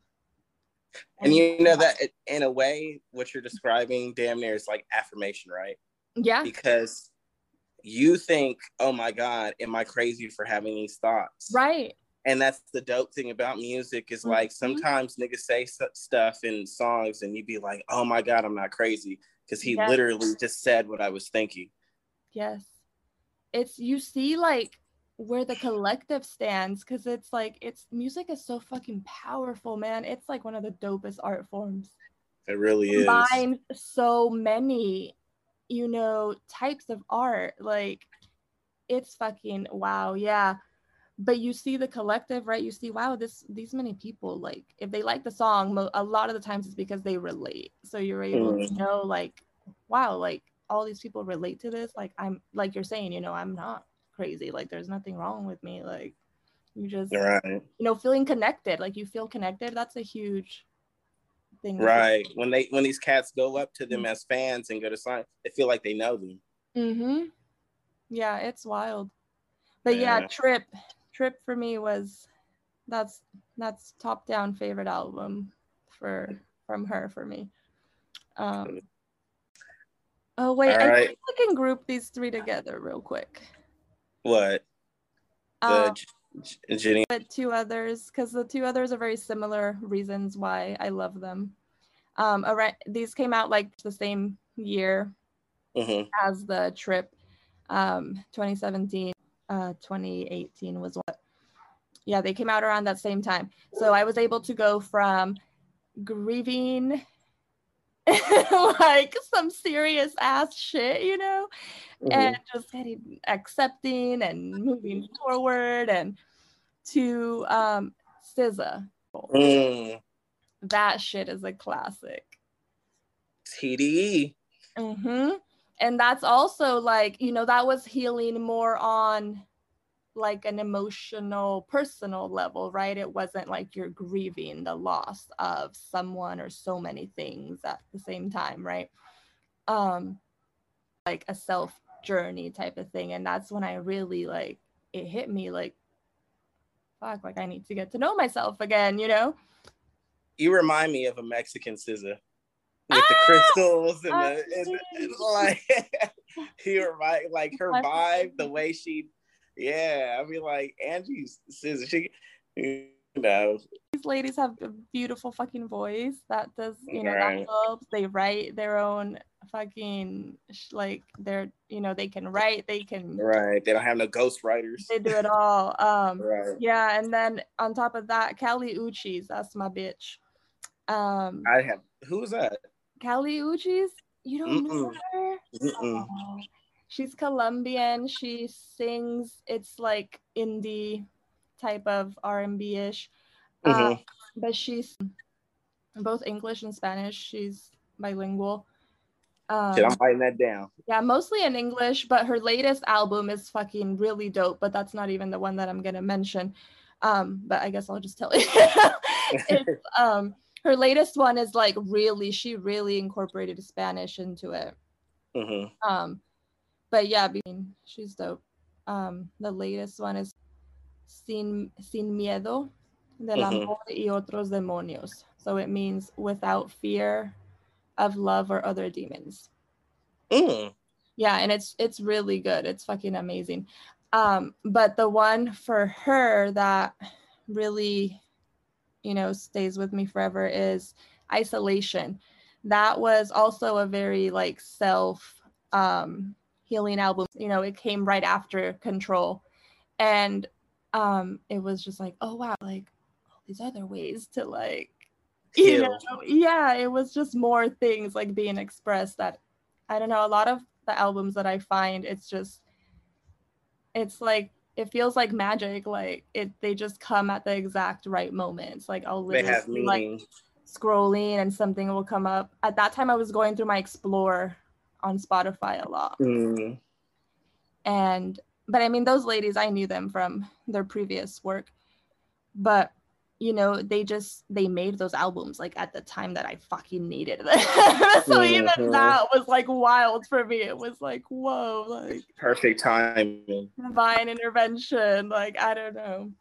And, and you know that in a way, what you're describing damn near is like affirmation, right? Yeah. Because you think, oh my God, am I crazy for having these thoughts? Right and that's the dope thing about music is like mm-hmm. sometimes niggas say stuff in songs and you be like oh my god i'm not crazy because he yes. literally just said what i was thinking yes it's you see like where the collective stands because it's like it's music is so fucking powerful man it's like one of the dopest art forms it really is combines so many you know types of art like it's fucking wow yeah. But you see the collective right? You see wow this these many people like if they like the song a lot of the times it's because they relate. So you're able mm. to know like wow like all these people relate to this. Like i'm like you're saying you know i'm not crazy. Like there's nothing wrong with me. Like you just right. you know feeling connected. Like you feel connected. That's a huge thing right when they when these cats go up to them mm-hmm. as fans and go to sign they feel like they know them mm-hmm yeah it's wild but yeah, yeah trip Trip for me was that's that's top down favorite album for from her for me. Um, oh wait, All right. I think we can group these three together real quick. What? The um, Jenny. But two others, because the two others are very similar reasons why I love them. Um, around, these came out like the same year mm-hmm. as the trip. Um, 2017 uh, 2018 was what yeah they came out around that same time so i was able to go from grieving like some serious ass shit you know mm-hmm. and just getting accepting and moving forward and to um SZA. Mm. That shit is a classic. TDE. Mm-hmm and that's also like you know that was healing more on like an emotional personal level right it wasn't like you're grieving the loss of someone or so many things at the same time right um like a self journey type of thing and that's when i really like it hit me like fuck like i need to get to know myself again you know? You remind me of a mexican SZA with the ah! crystals and the, and and like he right like her vibe, the way she yeah, I mean like Angie's says she you know. These ladies have a beautiful fucking voice that does you know right. that helps. They write their own fucking like they're you know they can write they can right they don't have no ghost writers they do it all um right. yeah and then on top of that Kali Uchis that's my bitch um I have who's that Kali Uchis? You don't Mm-mm. know her? Oh. She's Colombian. She sings. It's like indie type of R and B ish, mm-hmm. uh, but she's both English and Spanish. She's bilingual. Um, Shit, I'm writing that down. Yeah, mostly in English, but her latest album is fucking really dope. But that's not even the one that I'm gonna mention. Um, but I guess I'll just tell you. it's um her latest one is like really she really incorporated Spanish into it. Mm-hmm. Um, but yeah, I mean, she's dope. Um, the latest one is Sin Sin Miedo del mm-hmm. amor y otros demonios. So it means without fear of love or other demons. Mm. Yeah, and it's it's really good. It's fucking amazing. Um, but the one for her that really you know stays with me forever is isolation that was also a very like self um healing album you know it came right after control and um it was just like oh wow like all these other ways to like you know yeah it was just more things like being expressed that i don't know a lot of the albums that i find it's just it's like it feels like magic. Like it, they just come at the exact right moments. Like I'll literally like scrolling and something will come up. At that time, I was going through my Explore on Spotify a lot. Mm. And but I mean, those ladies, I knew them from their previous work. But you know they just they made those albums like at the time that i fucking needed them so even Mhm. that was like wild for me it was like whoa like Perfect timing. divine intervention like i don't know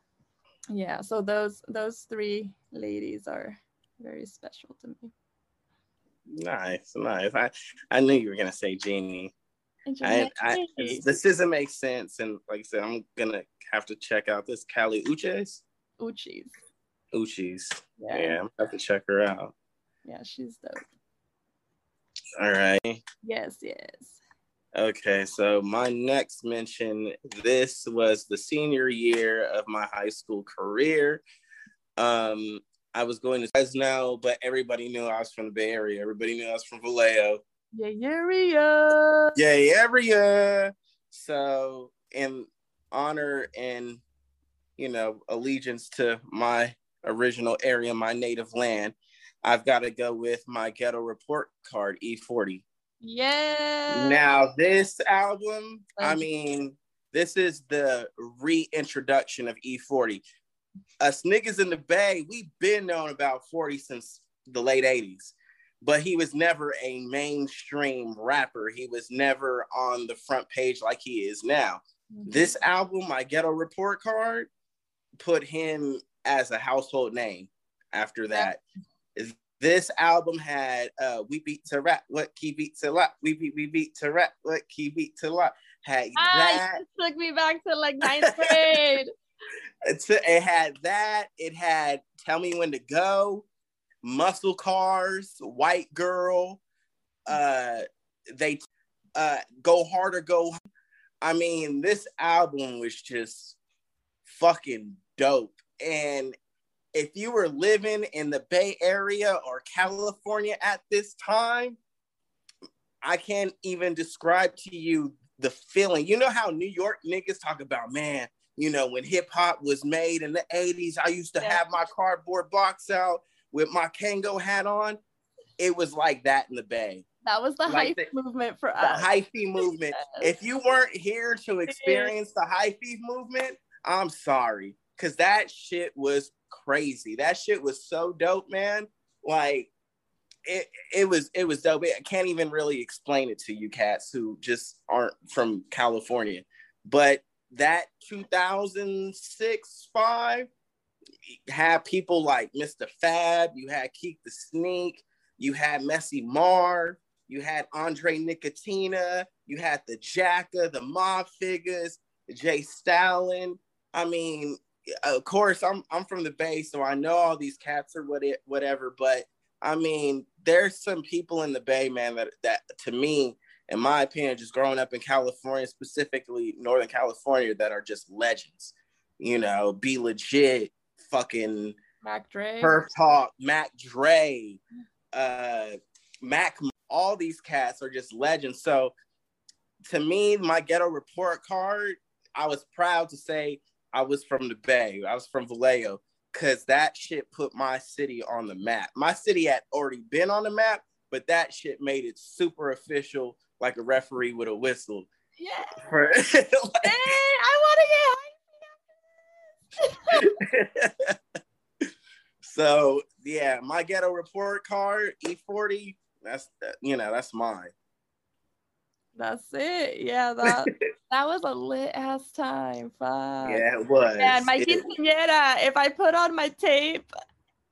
yeah so those those three ladies are very special to me Nice, nice. I, I knew you were gonna say Jeannie. I, I, this doesn't make sense, and like I said, I'm gonna have to check out this Kali Uchis. Uchis. Uchis. Yeah. Yeah, I'm have to check her out. Yeah, she's dope All right. yes yes Okay, so my next mention this was the senior year of my high school career. Um, I was going to Fresno, but everybody knew I was from the Bay Area. Everybody knew I was from Vallejo. yeah area. yeah Yay, area. So, in honor and you know allegiance to my original area, my native land, I've got to go with my ghetto report card E40. yeah Now, this album, I mean, this is the reintroduction of E40. Us niggas in the Bay, we've been known about 40 since the late 80s, but he was never a mainstream rapper. He was never on the front page like he is now. Mhm. This album, My Ghetto Report Card, put him as a household name after that. This album had uh We Beat to Rap, What Key Beat to Lot, We Beat We Beat to Rap, What Key Beat to Lot. Had Ah, that, it took me back to like ninth grade. it had that, it had Tell Me When to Go, Muscle Cars, White Girl, uh they uh Go Hard or Go. I mean, this album was just fucking dope. And if you were living in the Bay Area or California at this time, I can't even describe to you the feeling. You know how New York niggas talk about, man, you know, when hip hop was made in the 80s, I used to Yeah. have my cardboard box out with my Kangol hat on. It was like that in the Bay. That was the Like hype movement for The us. The hyphy movement. If you weren't here to experience the hyphy movement, I'm sorry. Cause that shit was crazy. That shit was so dope, man. Like it, it was it was dope. I can't even really explain it to you cats who just aren't from California. But that 2006 5 had people like Mr. Fab, you had Keek the Sneak, you had Messy Marv, you had Andre Nickatina, you had the Jacka, the Mob Figures, J. Stalin. I mean, of course, I'm I'm from the Bay, so I know all these cats or what it, whatever. But I mean, there's some people in the Bay, man, that that to me, in my opinion, just growing up in California, specifically Northern California, that are just legends. You know, B-Legit, fucking Mac Dre. Perf Talk, Mac Dre, uh, Mac, all these cats are just legends. So to me, my ghetto report card, I was proud to say I was from the Bay. I was from Vallejo because that shit put my city on the map. My city had already been on the map, but that shit made it super official, like a referee with a whistle. Yeah. For, Hey, I want to get high. so yeah, my ghetto report card E40. That's you know that's mine. That's it. Yeah, that that was a lit ass time. Fuck. Yeah, it was. And my It- quinceañera, if I put on my tape,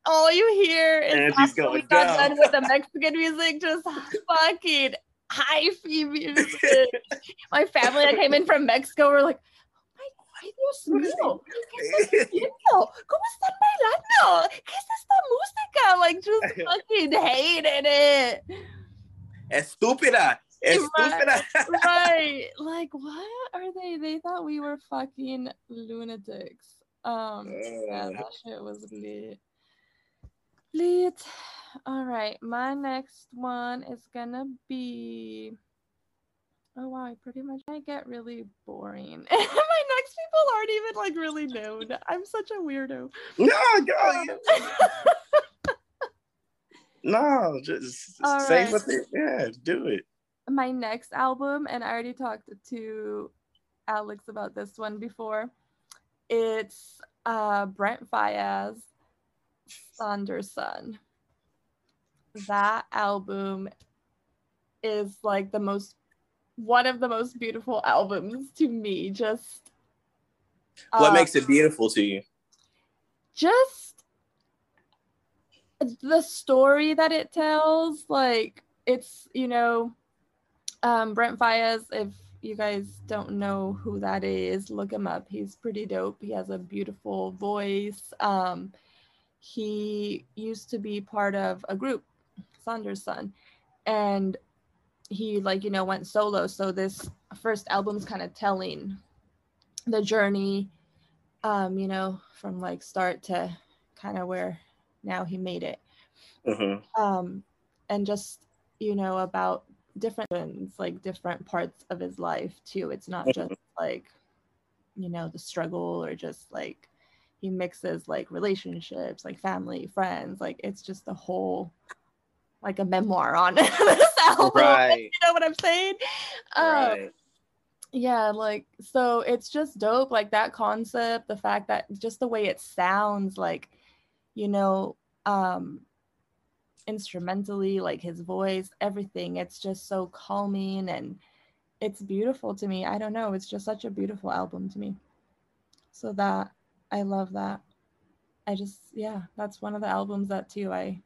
all you hear is after we got down. done with the Mexican music, just fucking high fee music. my family that came in from Mexico were like, oh Ay, Dios mío, ¿qué estás haciendo? ¿Cómo están bailando? ¿Qué es esta música? Like, just fucking hating it. Estúpida. Estúpida. right. Like, what are they? They thought we were fucking lunatics. Um, yeah, that shit was lit. Lit. All right, my next one is gonna be. Oh wow, I pretty much I get really boring. my next people aren't even like really known. I'm such a weirdo. No, go. No, just All say right. what they, yeah, do it. My next album, and I already talked to Alex about this one before. It's uh Brent Faiyaz, Sondersun. That album is like the most one of the most beautiful albums to me. Just what um, makes it beautiful to you? Just the story that it tells. Like it's, you know, um, Brent Faiyaz, if you guys don't know who that is, look him up. He's pretty dope. He has a beautiful voice. Um, he used to be part of a group, Sondersun, and he like you know went solo. So this first album's kind of telling the journey, um, you know, from like start to kind of where now he made it. Mm-hmm. Um, and just you know about different things, like different parts of his life too. It's not just like, you know, the struggle or just like he mixes like relationships, like family, friends. Like it's just a whole like a memoir on this album. Right. You know what I'm saying? Um, right. Yeah, like so it's just dope. Like that concept, the fact that just the way it sounds, like, you know, um, instrumentally, like his voice, everything. It's just so calming and it's beautiful to me. I don't know. It's just such a beautiful album to me. So that I love that. I just yeah, that's one of the albums that too I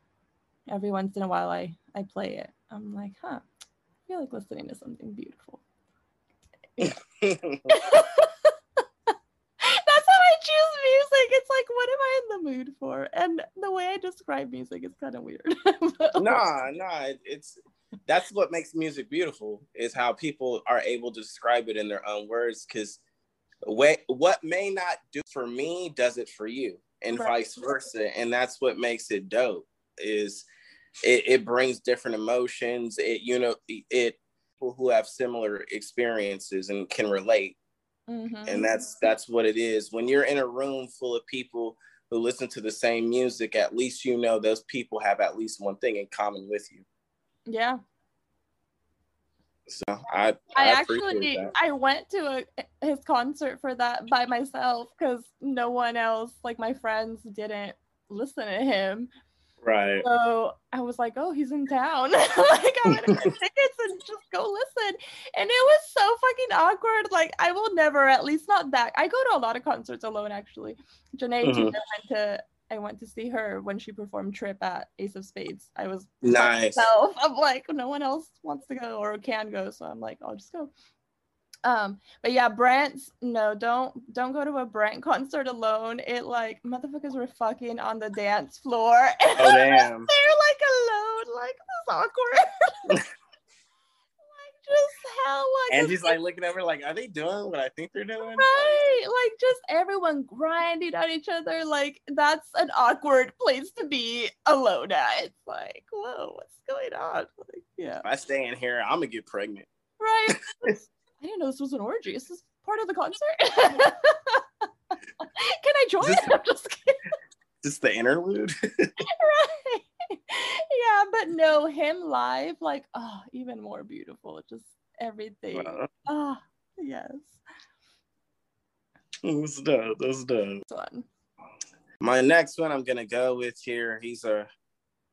every once in a while I I play it. I'm like, huh, I feel like listening to something beautiful. Yeah. It's like, what am I in the mood for? And the way I describe music is kind of weird. nah, nah, it's that's what makes music beautiful is how people are able to describe it in their own words. Because what what may not do for me does it for you, and right. vice versa. And that's what makes it dope. Is it, it brings different emotions. It you know it people who have similar experiences and can relate Mm-hmm. And that's that's what it is. When you're in a room full of people who listen to the same music, at least you know those people have at least one thing in common with you. Yeah. So I I, I actually I went to a, his concert for that by myself because no one else like my friends didn't listen to him. Right. So I was like, oh, he's in town. like, I'm gonna get tickets and just go listen. And it was so fucking awkward. Like, I will never, at least not that. I go to a lot of concerts alone, actually. Jhené mm-hmm. went to I went to see her when she performed Trip at Ace of Spades. I was nice. Myself. I'm like, no one else wants to go or can go, so I'm like, I'll just go. Um, but yeah, Brent's no, don't don't go to a Brent concert alone. It like motherfuckers were fucking on the dance floor. Oh damn. They're like alone, like this awkward. like just how like And she's like looking at over like, are they doing what I think they're doing? Right. Like just everyone grinding on each other. Like that's an awkward place to be alone at. It's like, whoa, what's going on? Like, yeah. If I stay in here, I'm gonna get pregnant. Right. I didn't know this was an orgy. Is this part of the concert? Can I join? This, I'm just kidding. Is this the interlude? right. Yeah, but no, him live, like, oh, even more beautiful. Just everything. Ah, uh, oh, yes. That's dope. That's dope. One. My next one I'm gonna go with here. He's a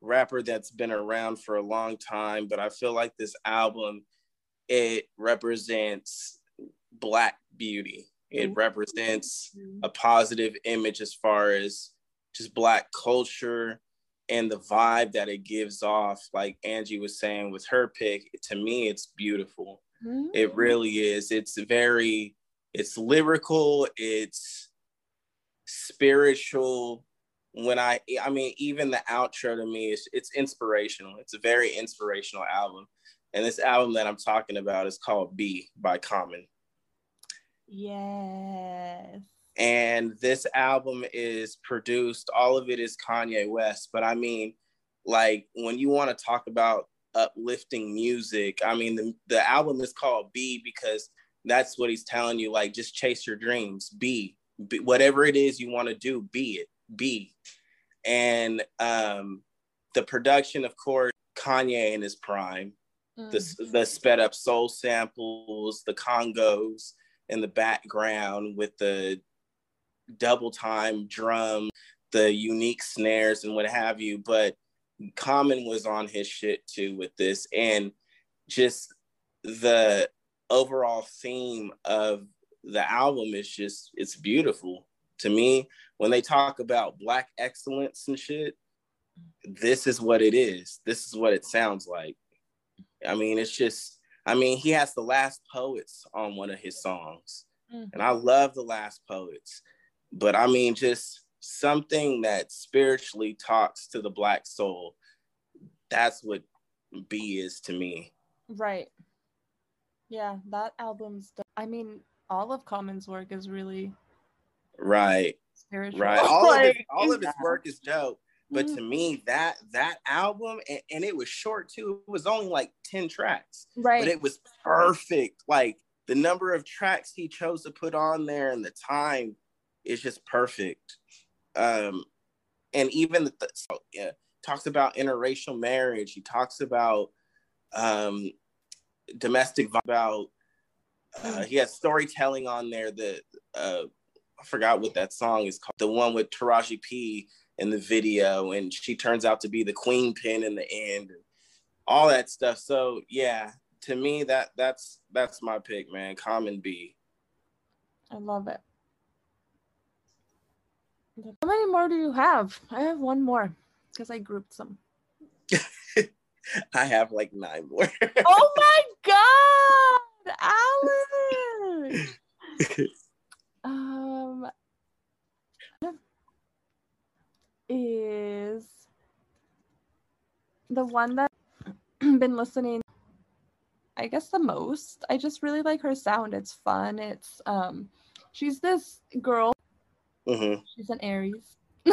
rapper that's been around for a long time, but I feel like this album it represents black beauty it mm-hmm. represents mm-hmm. a positive image as far as just black culture and the vibe that it gives off like angie was saying with her pick to me it's beautiful mm-hmm. it really is it's very it's lyrical it's spiritual when i i mean even the outro to me is it's inspirational it's a very inspirational album and this album that I'm talking about is called B by Common. Yes. And this album is produced, all of it is Kanye West. But I mean, like when you want to talk about uplifting music, I mean, the, the album is called B because that's what he's telling you. Like, just chase your dreams, be, be whatever it is you want to do, be it, be. And um, the production, of course, Kanye in his prime mm. the sped up soul samples, the congos in the background with the double time drum, the unique snares and what have you, but Common was on his shit too with this, and just the overall theme of the album is just it's beautiful to me. When they talk about black excellence and shit, this is what it is. This is what it sounds like. I mean, it's just, I mean, he has the last poets on one of his songs. Mm-hmm. And I love the last poets. But I mean, just something that spiritually talks to the black soul. That's what Be is to me. Right. Yeah, that album's. I mean, all of Common's work is really right. Spiritual. Right. All like, of his, all of his work is dope. But mm-hmm. to me, that that album and, and, it was short too. It was only like 10 tracks. Right. But it was perfect. Like the number of tracks he chose to put on there and the time is just perfect. Um, and even the, so, yeah, talks about interracial marriage. He talks about um, domestic about. Uh, he has storytelling on there that uh, I forgot what that song is called. The one with Taraji P in the video, and she turns out to be the queen pin in the end, and all that stuff. So yeah, to me that that's that's my pick, man. Common Be. I love it. How many more do you have? I have one more because I grouped some. I have like nine more. oh my god, Alex! is the one that I've been listening I guess the most. I just really like her sound. It's fun. It's um she's this girl Mm-hmm. She's an Aries.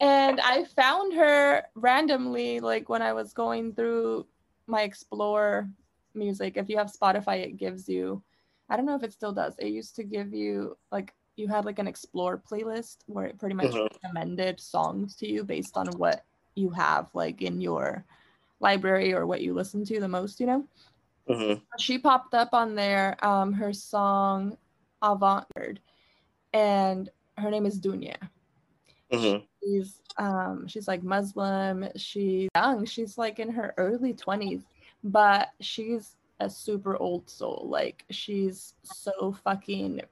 and I found her randomly, like when I was going through my Explore music. If you have Spotify, it gives you, I don't know if it still does. It used to give you like you had like an Explore playlist where it pretty much mm-hmm. recommended songs to you based on what you have like in your library or what you listen to the most, you know. Mm-hmm. She popped up on there. Um, her song avant-garde and her name is Dounia. Mm-hmm. She's um she's like Muslim. She's young. She's like in her early 20s, but she's a super old soul. Like she's so fucking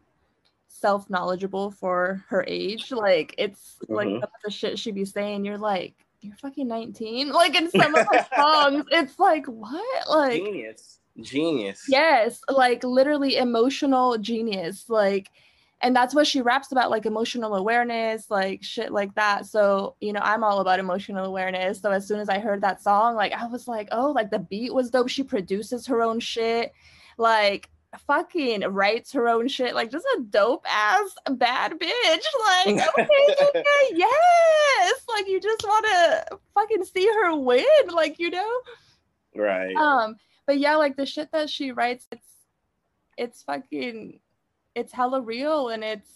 self-knowledgeable for her age. Like it's mm-hmm. like the shit she be saying, you're like, you're fucking 19. Like in some of her songs, it's like, what? Like genius genius yes like literally emotional genius like and that's what she raps about like emotional awareness like shit like that so you know i'm all about emotional awareness so as soon as i heard that song like i was like oh like the beat was dope she produces her own shit like fucking writes her own shit like just a dope ass bad bitch like okay, okay yes like you just want to fucking see her win like you know? Right. Um but yeah, like the shit that she writes, it's it's fucking it's hella real and it's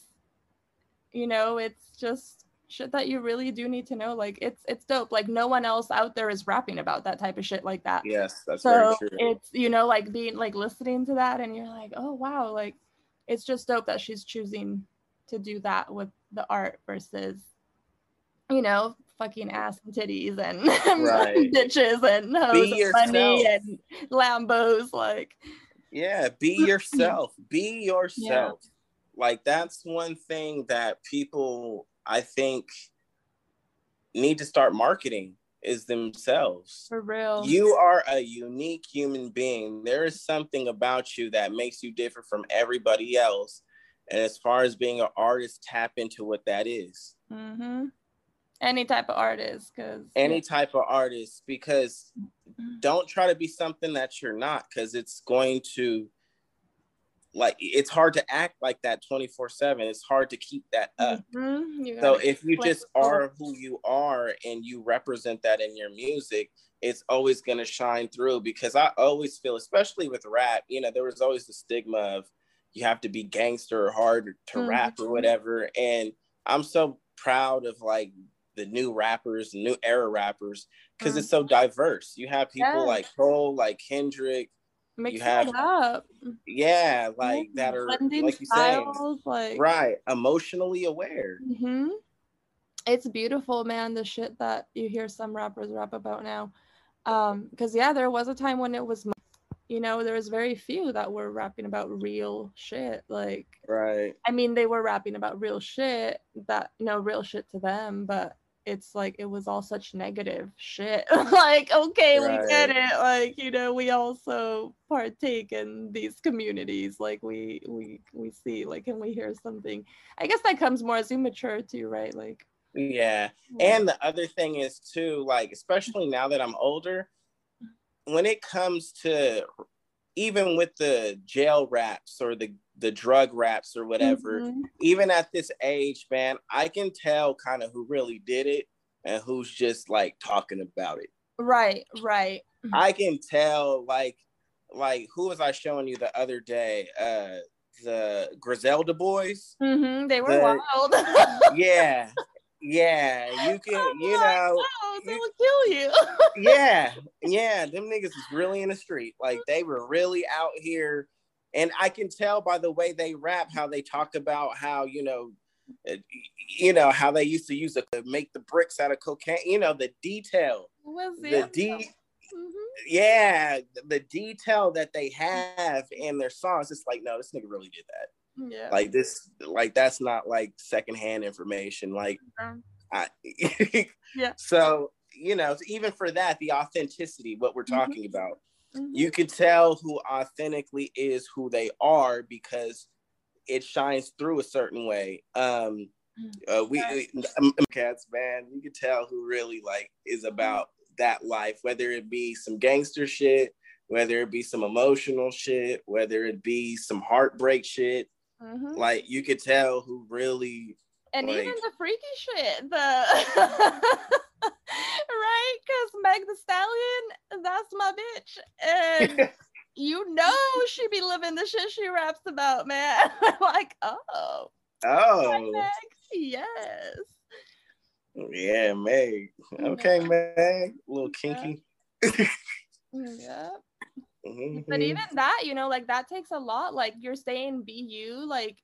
you know, it's just shit that you really do need to know. Like it's it's dope. Like no one else out there is rapping about that type of shit like that. Yes, that's so very true. It's you know, like being like listening to that and you're like, oh wow, like it's just dope that she's choosing to do that with the art versus you know, fucking ass and titties and right. bitches and hoes and money and Lambos. Like, yeah, be yourself. be yourself. Yeah. Like that's one thing that people I think need to start marketing is themselves. For real. You are a unique human being. There is something about you that makes you different from everybody else. And as far as being an artist, tap into what that is. Mm-hmm any type of artist because any type of artist because mm-hmm. don't try to be something that you're not because it's going to like it's hard to act like that 24 7 it's hard to keep that up mm-hmm. so if you just are who you are and you represent that in your music it's always going to shine through because i always feel especially with rap you know there was always the stigma of you have to be gangster or hard to mm-hmm. rap or whatever and i'm so proud of like the new rappers, new era rappers, because mm. it's so diverse. You have people like Cole, like Kendrick, Mix you have it up. yeah, like that are blending like you saying, like right, emotionally aware. hmm It's beautiful, man. The shit that you hear some rappers rap about now. Um, because yeah, there was a time when it was, you know, there was very few that were rapping about real shit. Like, Right. I mean, they were rapping about real shit that you know, real shit to them, but it's like it was all such negative shit. like, okay, we get it. Like, you know, we also partake in these communities. Like, we we we see like, and we hear something. I guess that comes more as you mature too, right? Like, Yeah. yeah. And the other thing is too, like, especially now that I'm older, when it comes to even with the jail raps or the the drug raps or whatever, Mhm. even at this age, man, I can tell kind of who really did it and who's just like talking about it. Right, right. I can tell like like who was I showing you the other day? Uh the Griselda boys. hmm They were The- wild. Yeah. Yeah, you can, I'm you know, "Oh, they will kill you. yeah, yeah, them niggas is really in the street. Like they were really out here. And I can tell by the way they rap how they talk about how, you know, uh, you know, how they used to use it to make the bricks out of cocaine, you know, the detail, was the it? de Mhm. yeah, the detail that they have in their songs. It's like, no, this nigga really did that. Yeah. Like this, like that's not like secondhand information. Like Um, I, Yeah. So you know, even for that, the authenticity, what we're Mhm. talking about, mhm. you can tell who authentically is who they are because it shines through a certain way. Um, uh, we um, cats, man, you can tell who really like is about that life, whether it be some gangster shit, whether it be some emotional shit, whether it be some heartbreak shit. Mhm. Like you could tell who really and even the freaky shit, the right? Because Meg the Stallion, that's my bitch, and you know she be living the shit she raps about, man. like, oh, oh Meg. Yes. yeah, Meg. Okay, Meg, a little kinky. Yeah. Mhm. But even that, you know, like that takes a lot. Like you're saying be you, like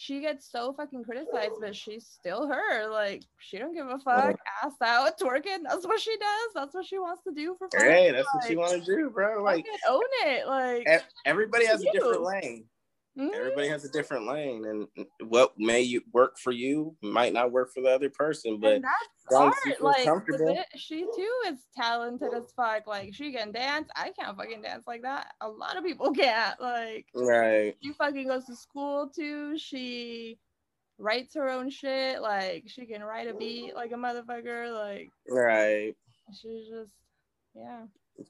she gets so fucking criticized, but she's still her. Like she don't give a fuck. Ass out, twerking. That's what she does. That's what she wants to do for fun. Hey, that's what she Like, want to do, bro. Like own it. Like everybody has a different lane. Mhm. Everybody has a different lane, and what may you work for you might not work for the other person. But and that's long as you art. it- she too is talented as fuck. Like she can dance. I can't fucking dance like that. A lot of people can't. Like right, she fucking goes to school too. She writes her own shit. Like she can write a beat like a motherfucker. Like right, she's just yeah.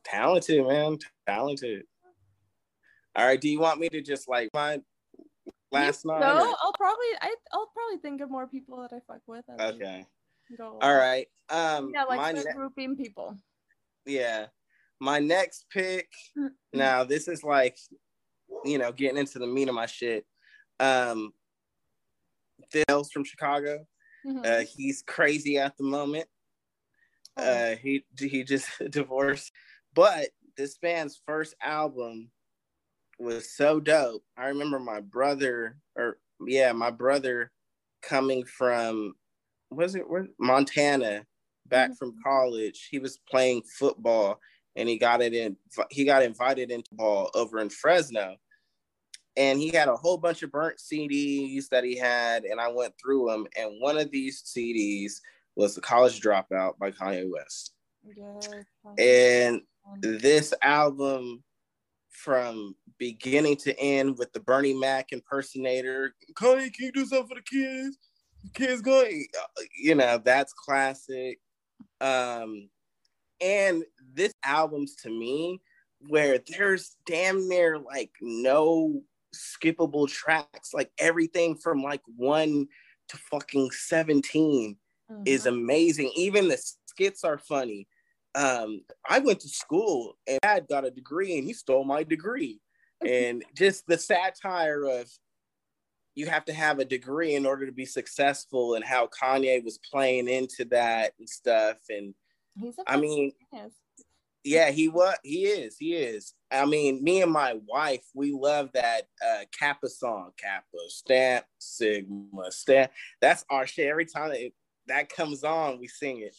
talented, man, talented. All right, do you want me to just like my last No, night? or- I'll probably I I'll probably think of more people that I fuck with. as Okay. Go All right. Um, Yeah, like my ne- grouping people. yeah, my next pick. Mm. Now this is like, you know, getting into the meat of my shit. Um, Dale's from Chicago. Mhm. Uh, he's crazy at the moment. Oh, Uh, he he just divorced, but this band's first album was so dope. I remember my brother, or yeah, my brother coming from was it where Montana back Mhm. from college. He was playing football and he got it in. He got invited into ball over in Fresno, and he had a whole bunch of burnt CDs that he had, and I went through them. And one of these CDs was "The College Dropout" by Kanye West, and this album from beginning to end with the Bernie Mac impersonator. Kanye, can you do something for the kids? The kids going, you know, that's classic. Um, and this album's to me where there's damn near like no skippable tracks, like everything from like one to fucking 17 is mhm. amazing. Even the skits are funny. Um, I went to school and dad got a degree and he stole my degree. And just the satire of you have to have a degree in order to be successful and how Kanye was playing into that and stuff. And He's a I mean, genius. Yeah, he was. He is. He is. I mean, me and my wife, we love that uh, Kappa song. Kappa, stamp, Sigma, stamp. That's our shit. Every time it, that comes on, we sing it.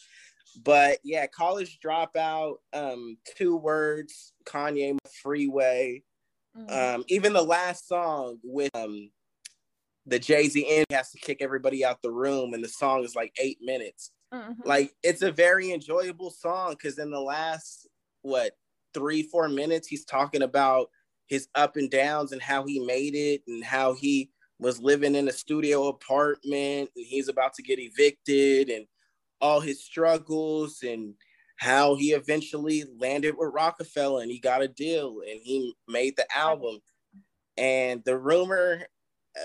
But yeah, college dropout. Um, two words. Kanye, freeway. Mm-hmm. Um, even the last song with um the Jay Z end has to kick everybody out the room, and the song is like eight minutes. Mm-hmm. Like it's a very enjoyable song because in the last what three four minutes he's talking about his up and downs and how he made it and how he was living in a studio apartment and he's about to get evicted and all his struggles and how he eventually landed with Roc-A-Fella and he got a deal and he made the album. And the rumor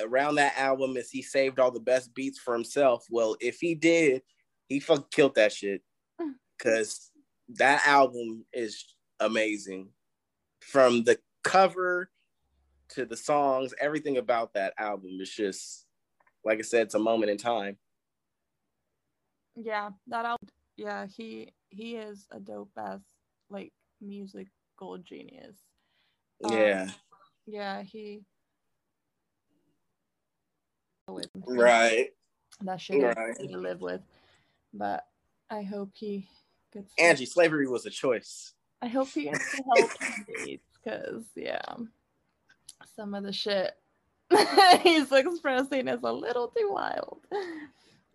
around that album is he saved all the best beats for himself. Well, if he did, he fucking killed that shit. Mm. Cause that album is amazing. From the cover to the songs, everything about that album is just like I said, it's a moment in time. Yeah, that album yeah, he he is a dope ass like musical genius. Yeah. Um, yeah, he right that shit right. to live with but i hope he gets angie slavery was a choice i hope he gets the help he needs because yeah some of the shit he's expressing is a little too wild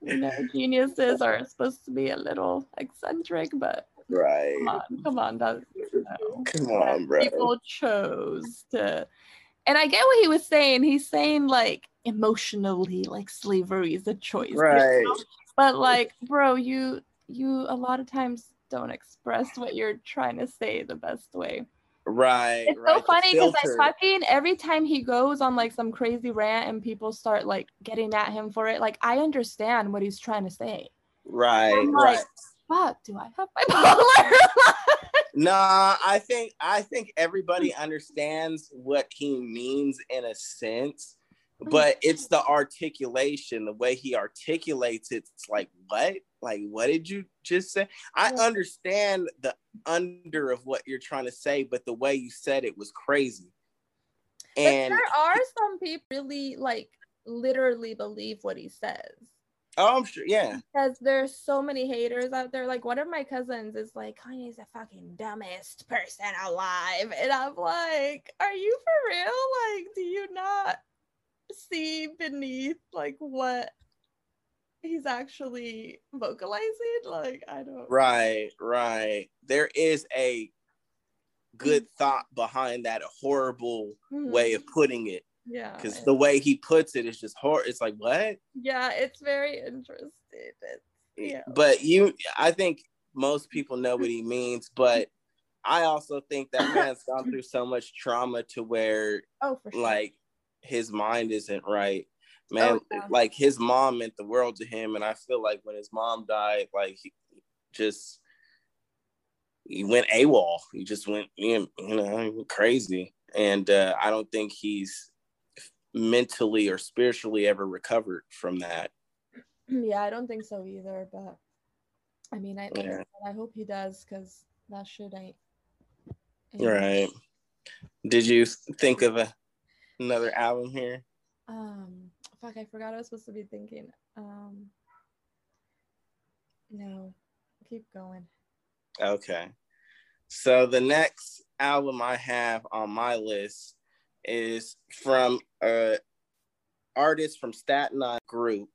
you know geniuses are supposed to be a little eccentric but right. come on come on that, you know, come on bro. people chose to and i get what he was saying. He's saying like emotionally like slavery is a choice right. you know? but like bro you you a lot of times don't express what you're trying to say the best way right it's right. so funny because i fucking every time he goes on like some crazy rant and people start like getting at him for it like i understand what he's trying to say. Right I'm right. Like, fuck do i have bipolar? Nah i think i think everybody understands what he means in a sense Mm-hmm. but it's the articulation, the way he articulates it. It's like, what? Like, what did you just say? I understand the under of what you're trying to say, but the way you said it was crazy. And but there are some people really like literally believe what he says. Oh, I'm sure. Yeah. Because there's so many haters out there. Like one of my cousins is like, Kanye's the fucking dumbest person alive. And I'm like, are you for real? Like, do you not see beneath like what he's actually vocalizing like i don't right right there is a good thought behind that horrible mm-hmm. way of putting it yeah because the way he puts it is just hard it's like what yeah it's very interesting it's, yeah. but you i think most people know what he means but i also think that man's gone through so much trauma to where oh, sure. like his mind isn't right man oh, yeah. like his mom meant the world to him and i feel like when his mom died like he just he went AWOL. He just went, you know, he went crazy. And uh, I don't think he's mentally or spiritually ever recovered from that. Yeah, I don't think so either. But I mean, I yeah. I hope he does because that shit ain't, ain't. Right. Did you think of a another album here? Um, fuck, I forgot I was supposed to be thinking. Um, no, keep going. Okay. So the next album I have on my list is from a artist from Staten Island group.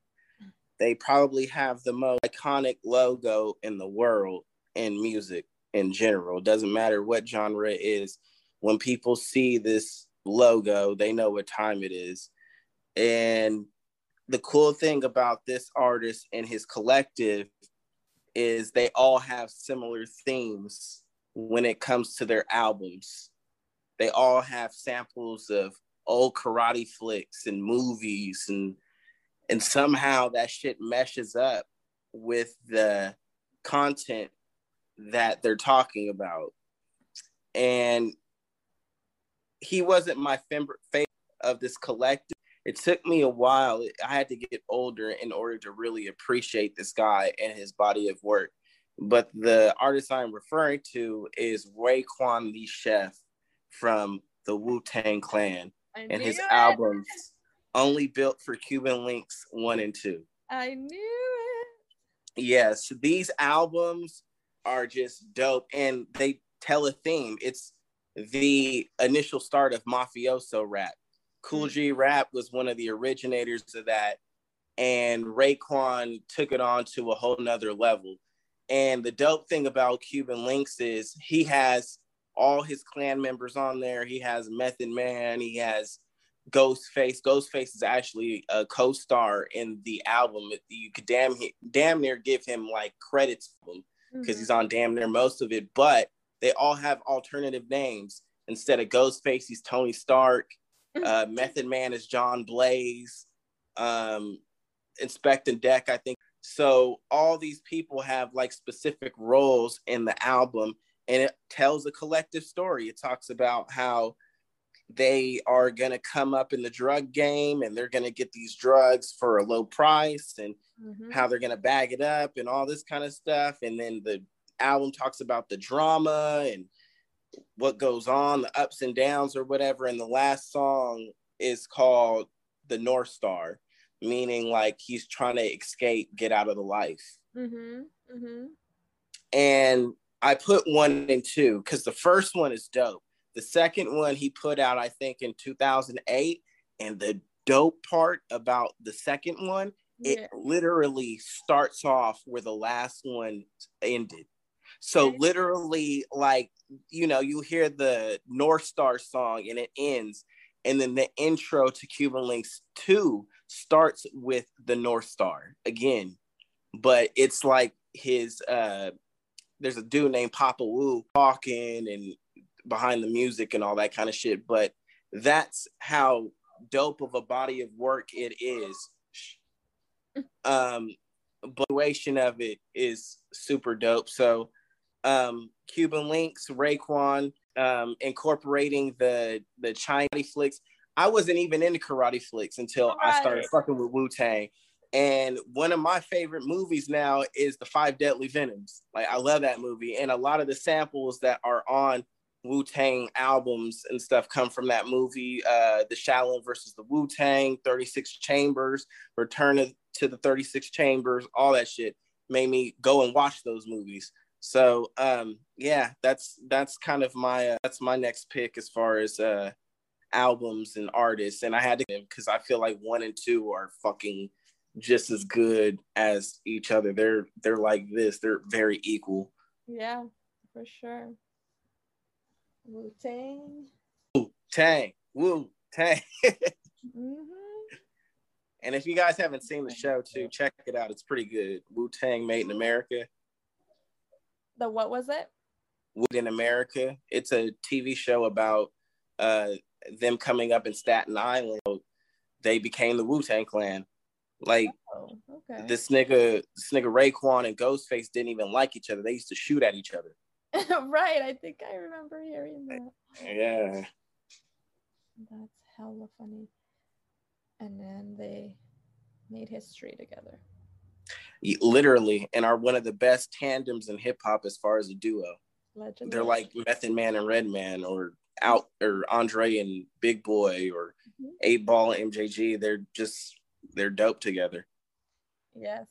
They probably have the most iconic logo in the world in music in general. It Doesn't matter what genre it is. When people see this logo, they know what time it is. And the cool thing about this artist and his collective is they all have similar themes when it comes to their albums. They all have samples of old karate flicks and movies and and somehow that shit meshes up with the content that they're talking about. And he wasn't my favorite of this collective. It took me a while. I had to get older in order to really appreciate this guy and his body of work. but the artist I'm referring to is Raekwon the Chef from the Wu Tang Clan and his it. albums Only Built for Cuban Linx 1 and 2. I knew it. Yes, these albums are just dope and they tell a theme. It's the initial start of mafioso rap. Kool G Rap was one of the originators of that, and Raekwon took it on to a whole nother level. And the dope thing about Cuban Linx is he has all his clan members on there. He has Method Man, he has Ghostface. Ghostface is actually a co-star in the album. You could damn damn near give him like credits because mm-hmm. he's on damn near most of it. But they all have alternative names. Instead of Ghostface, he's Tony Stark. Uh, Method Man is John Blaze. Um, Deck, I think. So all these people have like specific roles in the album, and it tells a collective story. It talks about how they are going to come up in the drug game and they're going to get these drugs for a low price and mm-hmm. how they're going to bag it up and all this kind of stuff. And then the album talks about the drama and what goes on, the ups and downs or whatever. And the last song is called The North Star, meaning like he's trying to escape, get out of the life. Mm-hmm. Mm-hmm. And I put one and two because the first one is dope. The second one he put out, I think, in 2008. And the dope part about the second one, yeah. it literally starts off where the last one ended. So literally, like you know, you hear the North Star song and it ends, and then the intro to Cuban Linx Two starts with the North Star again, but it's like his uh there's a dude named Papa Wu talking and behind the music and all that kind of shit. But that's how dope of a body of work it is. Um, but of it is super dope. So um, Cuban Linx, Raekwon, um, incorporating the the Chinese flicks. I wasn't even into karate flicks until right. I started fucking with Wu Tang. And one of my favorite movies now is the Five Deadly Venoms. Like I love that movie, and a lot of the samples that are on Wu Tang albums and stuff come from that movie. Uh, the Shaolin versus the Wu Tang, 36 Chambers, Return to the 36 Chambers, all that shit made me go and watch those movies. So um, yeah, that's that's kind of my uh, that's my next pick as far as uh, albums and artists, and I had to because I feel like one and two are fucking just as good as each other. They're they're like this. They're very equal. Yeah, for sure. Wu Tang. Wu Tang. Wu Tang. mm-hmm. And if you guys haven't seen the show too, check it out. It's pretty good. Wu Tang Made in America. The what was it? In America. It's a TV show about uh, them coming up in Staten Island. They became the Wu Tang Clan. Like oh, okay. this nigga, this nigga Raekwon and Ghostface didn't even like each other. They used to shoot at each other. right. I think I remember hearing that. Yeah. That's hella funny. And then they made history together literally and are one of the best tandems in hip hop as far as a duo. Legendary. They're like Method Man and Redman or out or Andre and Big Boi, or mm-hmm. Eight Ball and MJG. They're just they're dope together. Yes.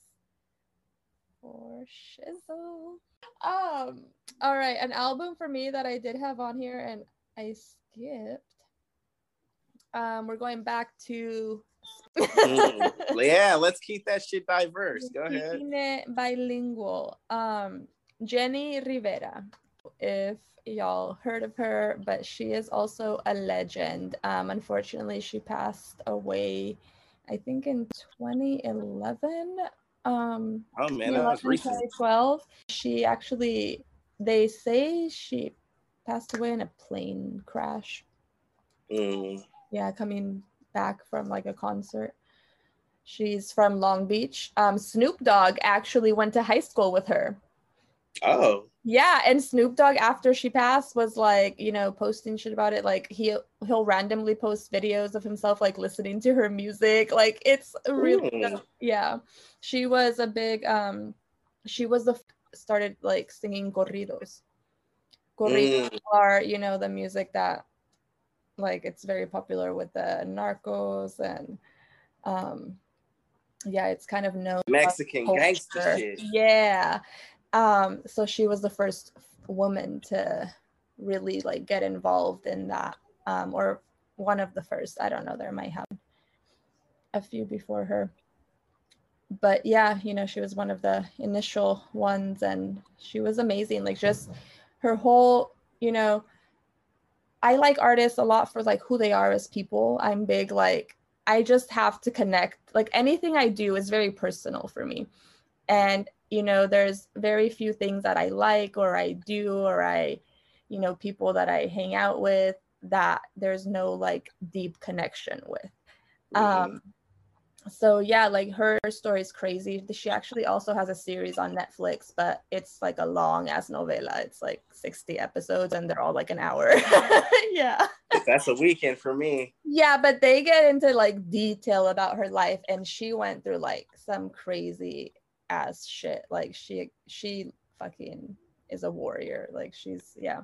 For shizzle. Um, all right, an album for me that I did have on here and I skipped. Um, we're going back to mm. Yeah, let's keep that shit diverse. Go ahead. Bilingual. Um, Jenni Rivera. If y'all heard of her, but she is also a legend. Um, unfortunately, she passed away, I think in 2011. Um, oh man, that was recent. 2012. She actually, they say she passed away in a plane crash. Mm. Yeah, coming back from like a concert. She's from Long Beach. Um, Snoop Dogg actually went to high school with her. Oh. Yeah, and Snoop Dogg after she passed was like, you know, posting shit about it. Like he he'll randomly post videos of himself like listening to her music. Like it's really mm. yeah. She was a big um she was the started like singing corridos. Corridos mm. are, you know, the music that like it's very popular with the narcos and um yeah, it's kind of known Mexican gangster shit. Yeah. Um, so she was the first woman to really like get involved in that, um, or one of the first. I don't know. There might have a few before her, but yeah, you know, she was one of the initial ones, and she was amazing. Like just her whole, you know, I like artists a lot for like who they are as people. I'm big like I just have to connect. Like anything I do is very personal for me. And, you know, there's very few things that I like or I do or I, you know, people that I hang out with that there's no like deep connection with. Um, so yeah like her story is crazy. She actually also has a series on netflix but it's like a long ass novela. It's like 60 episodes and they're all like an hour. Yeah. That's a weekend for me. Yeah but they get into like detail about her life and she went through like some crazy ass shit. Like she she fucking is a warrior. Like she's yeah.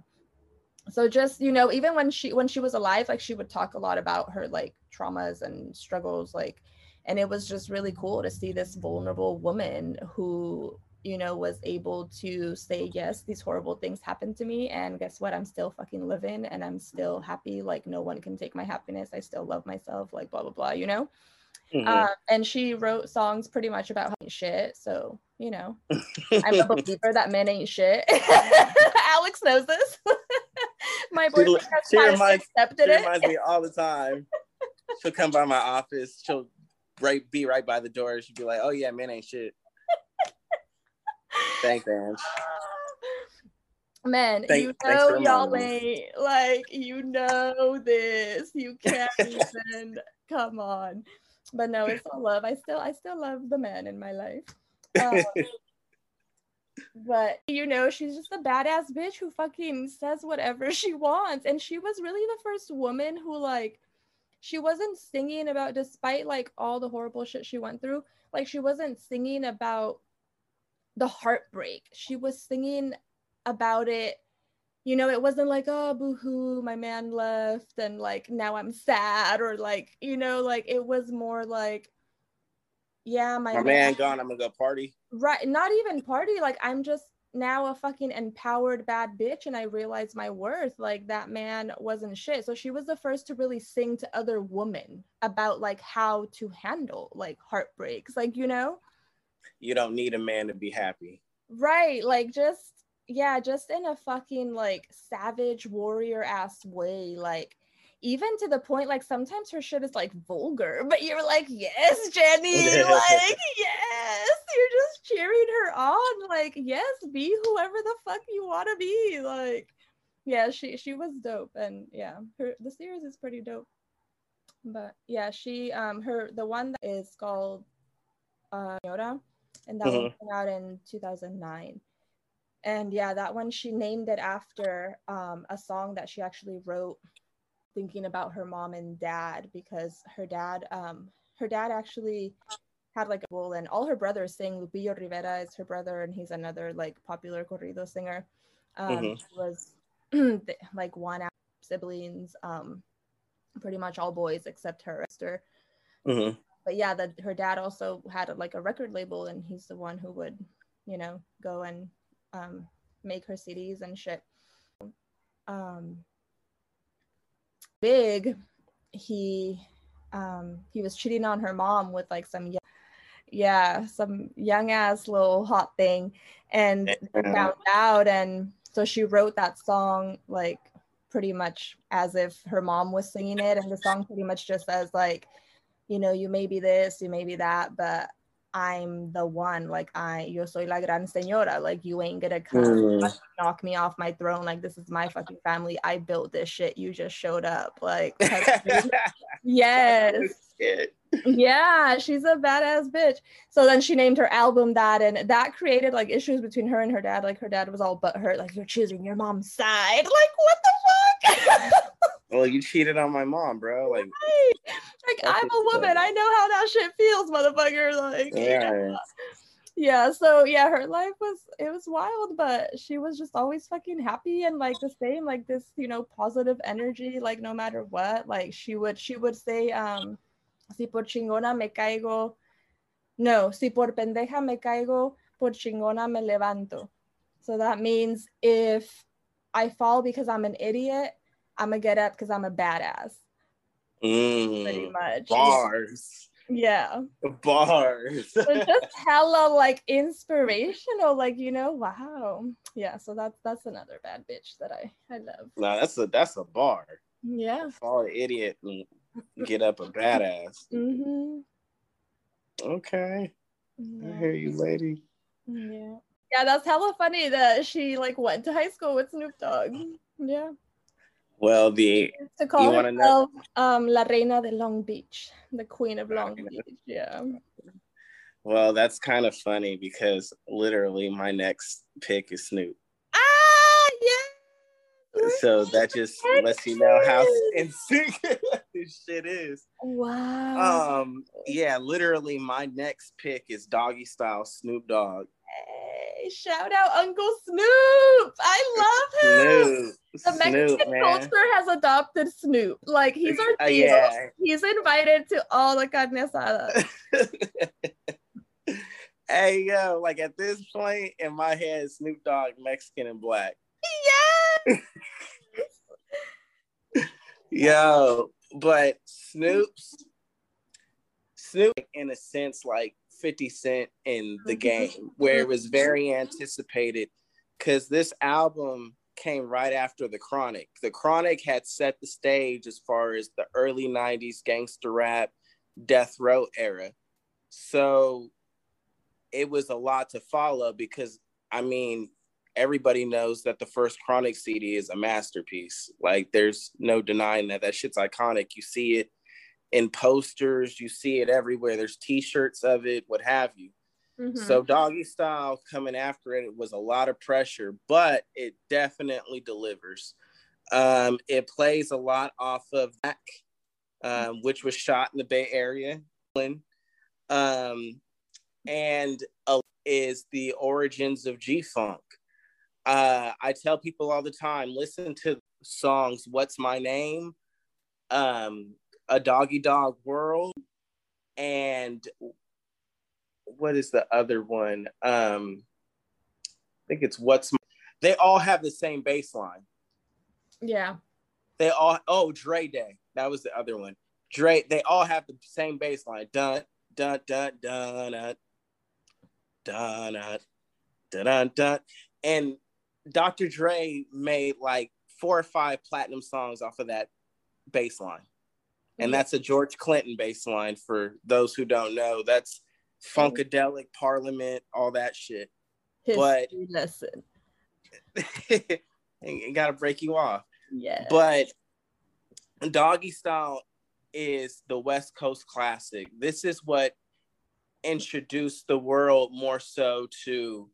So just you know even when she when she was alive like she would talk a lot about her like traumas and struggles like and it was just really cool to see this vulnerable woman who you know was able to say yes these horrible things happened to me and guess what? I'm still fucking living and i'm still happy. Like no one can take my happiness. I still love myself like blah blah blah you know? Mm-hmm. uh, and she wrote songs pretty much about shit so you know. I'm a believer that men ain't shit. Alex knows this. My boyfriend she, she reminds, accepted she reminds me all the time. She'll come by my office. She'll right be right by the door. She'd be like, "Oh yeah, man ain't shit." Thanks, Ange. Man, Thank, you know y'all ain't like you know this. You can't even come on. But no, it's all love. I still I still love the man in my life. Um, but you know, she's just a badass bitch who fucking says whatever she wants. And she was really the first woman who like she wasn't singing about despite like all the horrible shit she went through like she wasn't singing about the heartbreak. She was singing about it. You know it wasn't like oh boohoo my man left and like now i'm sad or like you know like it was more like yeah my, my man, man gone i'm gonna go party. Right not even party like i'm just now a fucking empowered bad bitch and I realized my worth. Like that man wasn't shit. So she was the first to really sing to other women about like how to handle like heartbreaks. Like, you know? You don't need a man to be happy. Right. Like just yeah, just in a fucking like savage warrior ass way. Like even to the point like sometimes her shit is like vulgar, but you're like, yes, Jenni, like, yes, you're just cheering her on. Like, yes, be whoever the fuck you want to be. Like, yeah, she she was dope. And yeah, her the series is pretty dope. But yeah, she um her the one that is called uh Yoda, and that mm-hmm. one came out in 2009 and yeah that one she named it after um, a song that she actually wrote thinking about her mom and dad because her dad um her dad actually had like a role and all her brothers sing lupillo rivera is her brother and he's another like popular corrido singer um mm-hmm. was like one of siblings um pretty much all boys except her sister mm-hmm. but yeah that her dad also had like a record label and he's the one who would you know go and um make her CDs and shit um big he um he was cheating on her mom with like some yeah some young ass little hot thing. And found out and so she wrote that song like pretty much as if her mom was singing it. And the song pretty much just says like you know you may be this you may be that but I'm the one, like I, yo soy la gran señora, like you ain't gonna come mm. knock me off my throne. Like this is my fucking family. I built this shit. You just showed up. Like, yes. Yeah, she's a badass bitch. So then she named her album that, and that created like issues between her and her dad. Like her dad was all but hurt, like you're choosing your mom's side. Like what the fuck? well, you cheated on my mom, bro. Like, right. like I'm a woman. I know how that shit feels, motherfucker. Like, yeah. yeah. yeah, so yeah, her life was it was wild, but she was just always fucking happy and like the same, like this, you know, positive energy, like no matter what. Like she would she would say, um, si por chingona me caigo. No, si por pendeja me caigo, por chingona me levanto. So that means if I fall because I'm an idiot, I'm gonna get up because I'm a badass. Mm, Pretty much. Bars. Yeah. Bars. So just hella like inspirational, like you know, wow. Yeah, so that's that's another bad bitch that I I love. no, that's a that's a bar. Yeah. Fall an idiot and get up a badass. Mm-hmm. Okay. I hear you, lady. yeah. Yeah, that's hella funny that she like went to high school with Snoop Dogg. Yeah. Well, the To call herself um La Reina de Long Beach, the Queen of Long Beach. Yeah. well, that's kind of funny because literally my next pick is Snoop. Yeah. So that just lets you know how in sync this shit is. Wow. Um, yeah, literally my next pick is Doggy Style Snoop Dogg. Hey, shout out Uncle Snoop. I love him. Snoop. The Mexican Snoop, culture has adopted Snoop. Like he's our Uh, yeah. He's invited to all the carne asada. hey yo, like at this point in my head, Snoop Dogg, Mexican and black. yes. Yo, but Snoop's Snoop, in a sense, like 50 Cent in the Mhm. game, where it was very anticipated because this album came right after The Chronic. The Chronic had set the stage as far as the early 90s gangster rap, death row era. So it was a lot to follow because, I mean, everybody knows that the first Chronic CD is a masterpiece. Like, there's no denying that. That shit's iconic. You see it in posters, you see it everywhere. There's T-shirts of it, what have you. Mhm. So Doggy Style coming after it, it was a lot of pressure, but it definitely delivers. Um, it plays a lot off of Back, um, which was shot in the Bay Area. Um, and uh, is the origins of G Funk. Uh, I tell people all the time, listen to songs "What's My Name," um, "A Doggy Dog World," and what is the other one? Um, I think it's "What's." My... They all have the same bass line. yeah. They all oh Dre Day. That was the other one. Dre. They all have the same bass line. Dun dun dun dun dun dun dun dun dun dun. And Dr. Dre made like four or five platinum songs off of that bass line. And that's a George Clinton bass line for those who don't know. That's Funkadelic, Parliament, all that shit. But- History lesson. and got to break you off. Yeah. But Doggy Style is the West Coast classic. This is what introduced the world more so to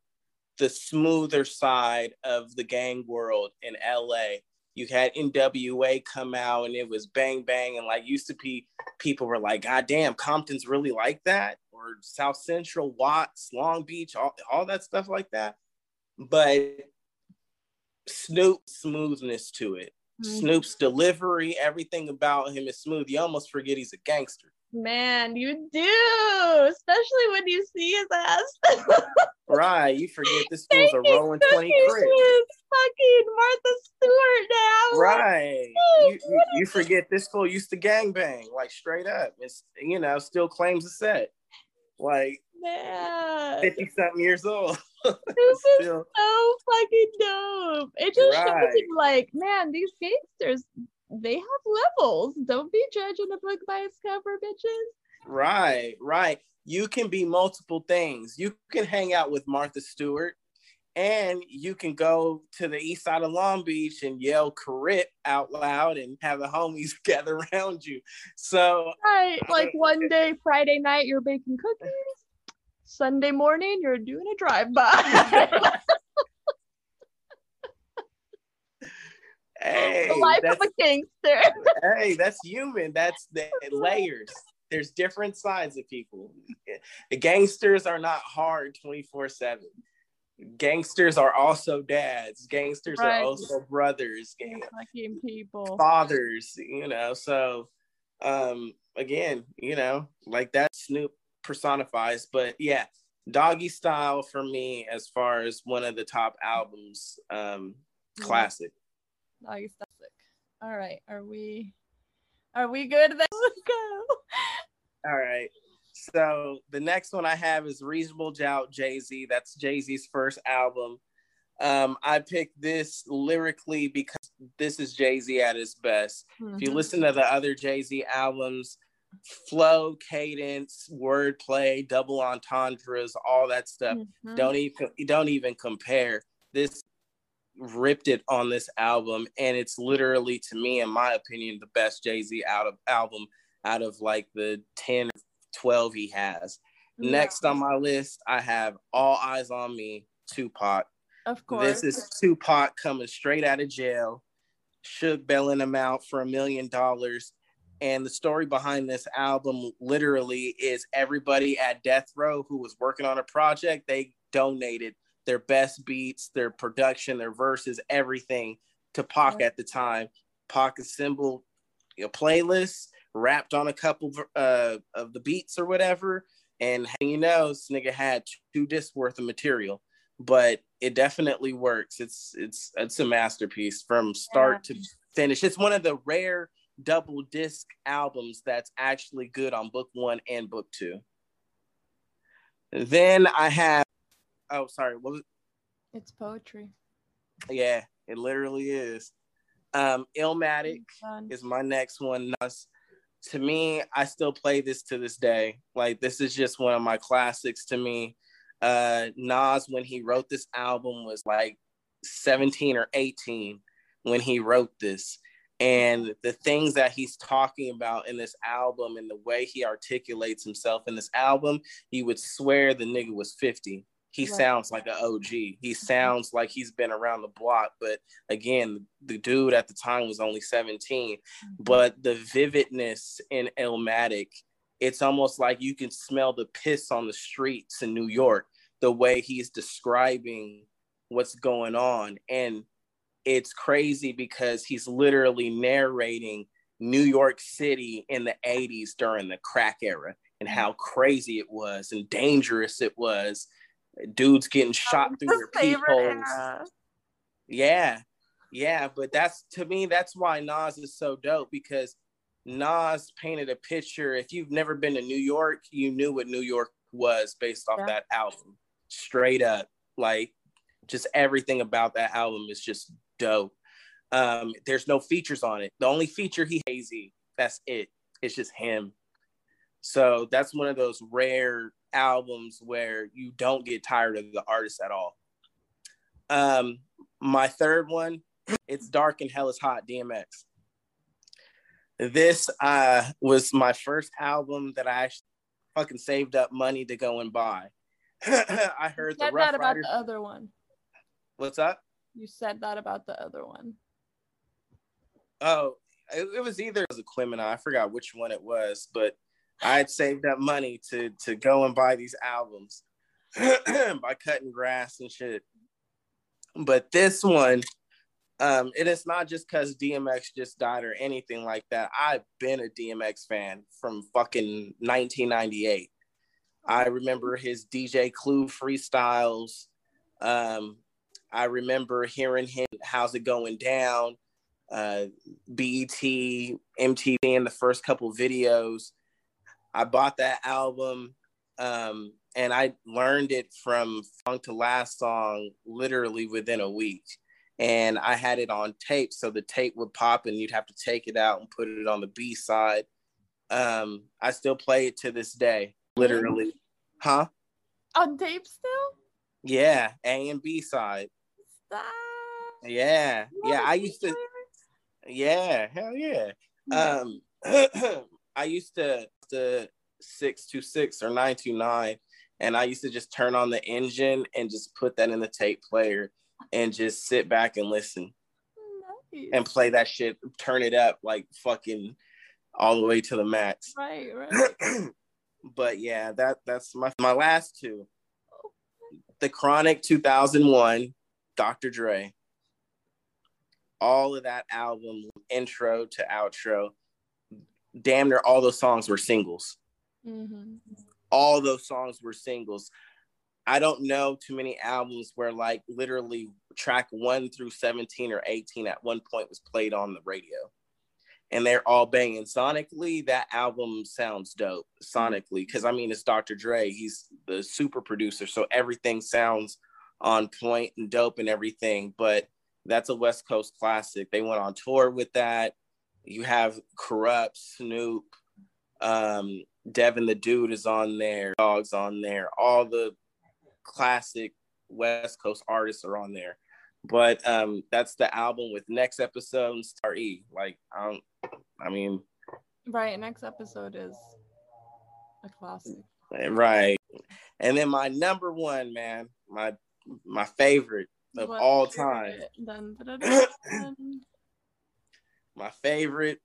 the smoother side of the gang world in LA. You had NWA come out and it was bang bang and like used to be people were like, God damn, Compton's really like that, or South Central, Watts, Long Beach, all, all that stuff like that. But Snoop smoothness to it. Mhm. Snoop's delivery, everything about him is smooth. You almost forget he's a gangster. Man, you do, especially when you see his ass. Right. You forget this fool's a rolling 20 Crip. Fucking Martha Stewart now. Right. Hey, You, you, you forget this fool used to gangbang, like straight up. It's you know, still claims a set. Like 50 something years old. this is still so fucking dope. It just shows you, like, man, these gangsters, they have levels. Don't be judging a book by its cover, bitches. Right, right. You can be multiple things. You can hang out with Martha Stewart and you can go to the east side of Long Beach and yell Carit out loud and have the homies gather around you. So, Right. Like one day, Friday night, you're baking cookies. Sunday morning, you're doing a drive-by. hey, the life that's, of a gangster. hey, that's human. That's the layers. There's different sides of people. the gangsters are not hard 24 7 gangsters are also dads gangsters right. are also brothers fucking people fathers you know so um again you know like that snoop personifies but yeah doggy style for me as far as one of the top albums um classic doggy style all right are we are we good then let's go all right so the next one I have is Reasonable Doubt Jay Z. That's Jay Z's first album. Um, I picked this lyrically because this is Jay Z at his best. Mm-hmm. If you mm-hmm. listen to the other Jay Z albums, flow, cadence, wordplay, double entendres, all that stuff mm-hmm. don't even don't even compare. This ripped it on this album, and it's literally, to me, in my opinion, the best Jay Z out of album out of like the ten 12 he has. Yeah. Next on my list, I have All eyes on Me, Tupac. Of course. This is Tupac coming straight out of jail. Suge bailing him out for a million dollars. And the story behind this album literally is everybody at Death Row who was working on a project, they donated their best beats, their production, their verses, everything to Pac yeah. at the time. Pac assembled a playlist rapped on a couple uh, of the beats or whatever. And you know, this nigga had two discs worth of material, but it definitely works. It's it's it's a masterpiece from start yeah. to finish. It's one of the rare double disc albums that's actually good on book one and book two. Then I have oh sorry, what was it? It's poetry. Yeah, it literally is. Um Illmatic is my next one to me, I still play this to this day. Like this is just one of my classics to me. Uh Nas when he wrote this album was like 17 or 18 when he wrote this. And the things that he's talking about in this album and the way he articulates himself in this album, you would swear the nigga was 50 he right. sounds like an OG. He sounds like he's been around the block. But again, the dude at the time was only 17. Mm-hmm. But the vividness in Illmatic, it's almost like you can smell the piss on the streets in New York, the way he's describing what's going on. And it's crazy because he's literally narrating New York City in the 80s during the crack era and mm-hmm. how crazy it was and dangerous it was dudes getting shot through their peepholes. Yeah, yeah, but that's to me, that's why Nas is so dope because Nas painted a picture. If you've never been to New York, you knew what New York was based off yeah. that album. Straight up, like just everything about that album is just dope. Um, there's no features on it. The only feature he has AZ, that's it. It's just him. So that's one of those rare albums where you don't get tired of the artist at all. Um, my third one, it's Dark and Hell is Hot DMX. This uh, was my first album that I actually fucking saved up money to go and buy. I heard you said the Rough that about Riders. the other one. What's up? You said that about the other one. Oh, it, it was either it was Aquemini. I forgot which one it was, but I had saved up money to to go and buy these albums by cutting grass and shit. But this one, um, it is not just because DMX just died or anything like that. I've been a DMX fan from fucking 1998. I remember his DJ Clue freestyles. Um, I remember hearing him, How's It Going Down? Uh, BET, MTV, in the first couple videos. I bought that album um, and I learned it from Funk to Last Song literally within a week. And I had it on tape, so the tape would pop and you'd have to take it out and put it on the B side. Um, I still play it to this day, literally. Huh? On tape still? Yeah, A and B side. Stop. Yeah, yeah. I used to. Yeah, hell yeah. Um, I used to the 626 or 929 and I used to just turn on the engine and just put that in the tape player and just sit back and listen nice. and play that shit, turn it up like fucking all the way to the max. Right, right. but yeah, that that's my my last two. The Chronic 2001, Dr. Dre. All of that album, intro to outro, damn near all those songs were singles. Mm-hmm. All those songs were singles. I don't know too many albums where like literally track one through 17 or 18 at one point was played on the radio and they're all banging sonically that album sounds dope sonically because i mean it's dr dre he's the super producer so everything sounds on point and dope and everything but that's a west coast classic they went on tour with that you have Kurupt snoop um devin the dude is on there dogs on there all the classic west coast artists are on there but um that's the album with next episode star e like i don't I mean, right. Next episode is a classic. Right. And then my number one, man, my my favorite of what all time. My favorite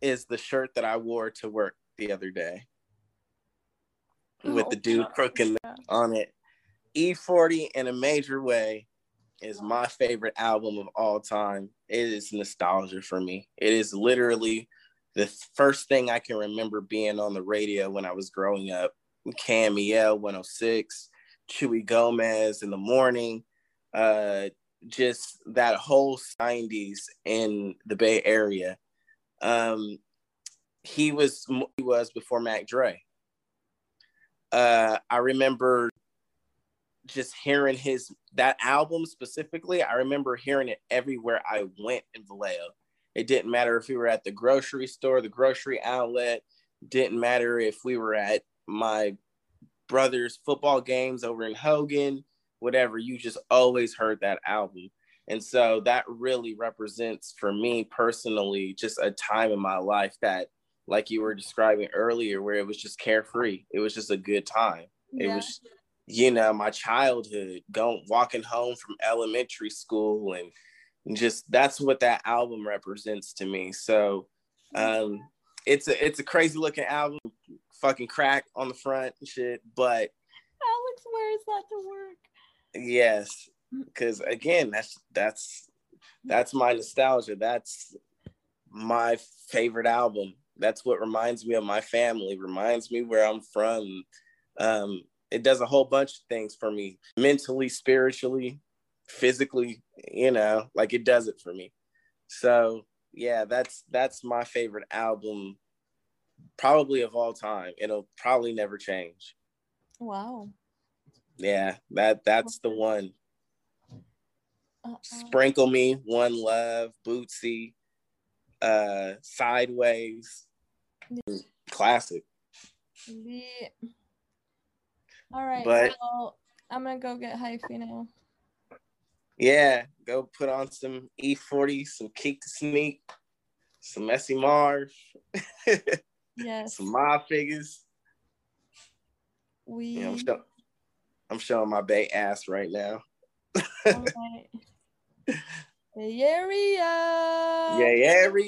is the shirt that I wore to work the other day with the oh, dude crooking yeah. on it. E40 in a major way is my favorite album of all time. It is nostalgia for me. It is literally the first thing I can remember being on the radio when I was growing up. KMEL 106, Chuy Gomez in the morning, uh, just that whole 90s in the Bay Area. Um, he was he was before Mac Dre. Uh, I remember just hearing his that album specifically, I remember hearing it everywhere I went in Vallejo. It didn't matter if we were at the grocery store, the grocery outlet, didn't matter if we were at my brother's football games over in Hogan, whatever, you just always heard that album. And so that really represents for me personally just a time in my life that like you were describing earlier where it was just carefree. It was just a good time. Yeah. It was you know, my childhood, going walking home from elementary school and just that's what that album represents to me. So um it's a it's a crazy looking album, fucking crack on the front and shit, but Alex wears that to work. Yes, because again, that's that's that's my nostalgia. That's my favorite album. That's what reminds me of my family, reminds me where I'm from. Um, it does a whole bunch of things for me mentally, spiritually, physically, you know, like it does it for me. So yeah, that's that's my favorite album probably of all time. It'll probably never change. Wow. Yeah, that that's the one. Uh-uh. Sprinkle Me, One Love, Bootsy, uh, Sideways. Classic. All right. But well, I'm gonna go get hyphy now. Yeah, go put on some E40, some Keak da Sneak, some Messy Marv. yes. Some Mob Figaz. We I'm, show- I'm showing my Bay ass right now. All right. Bay Area. Yeah, area.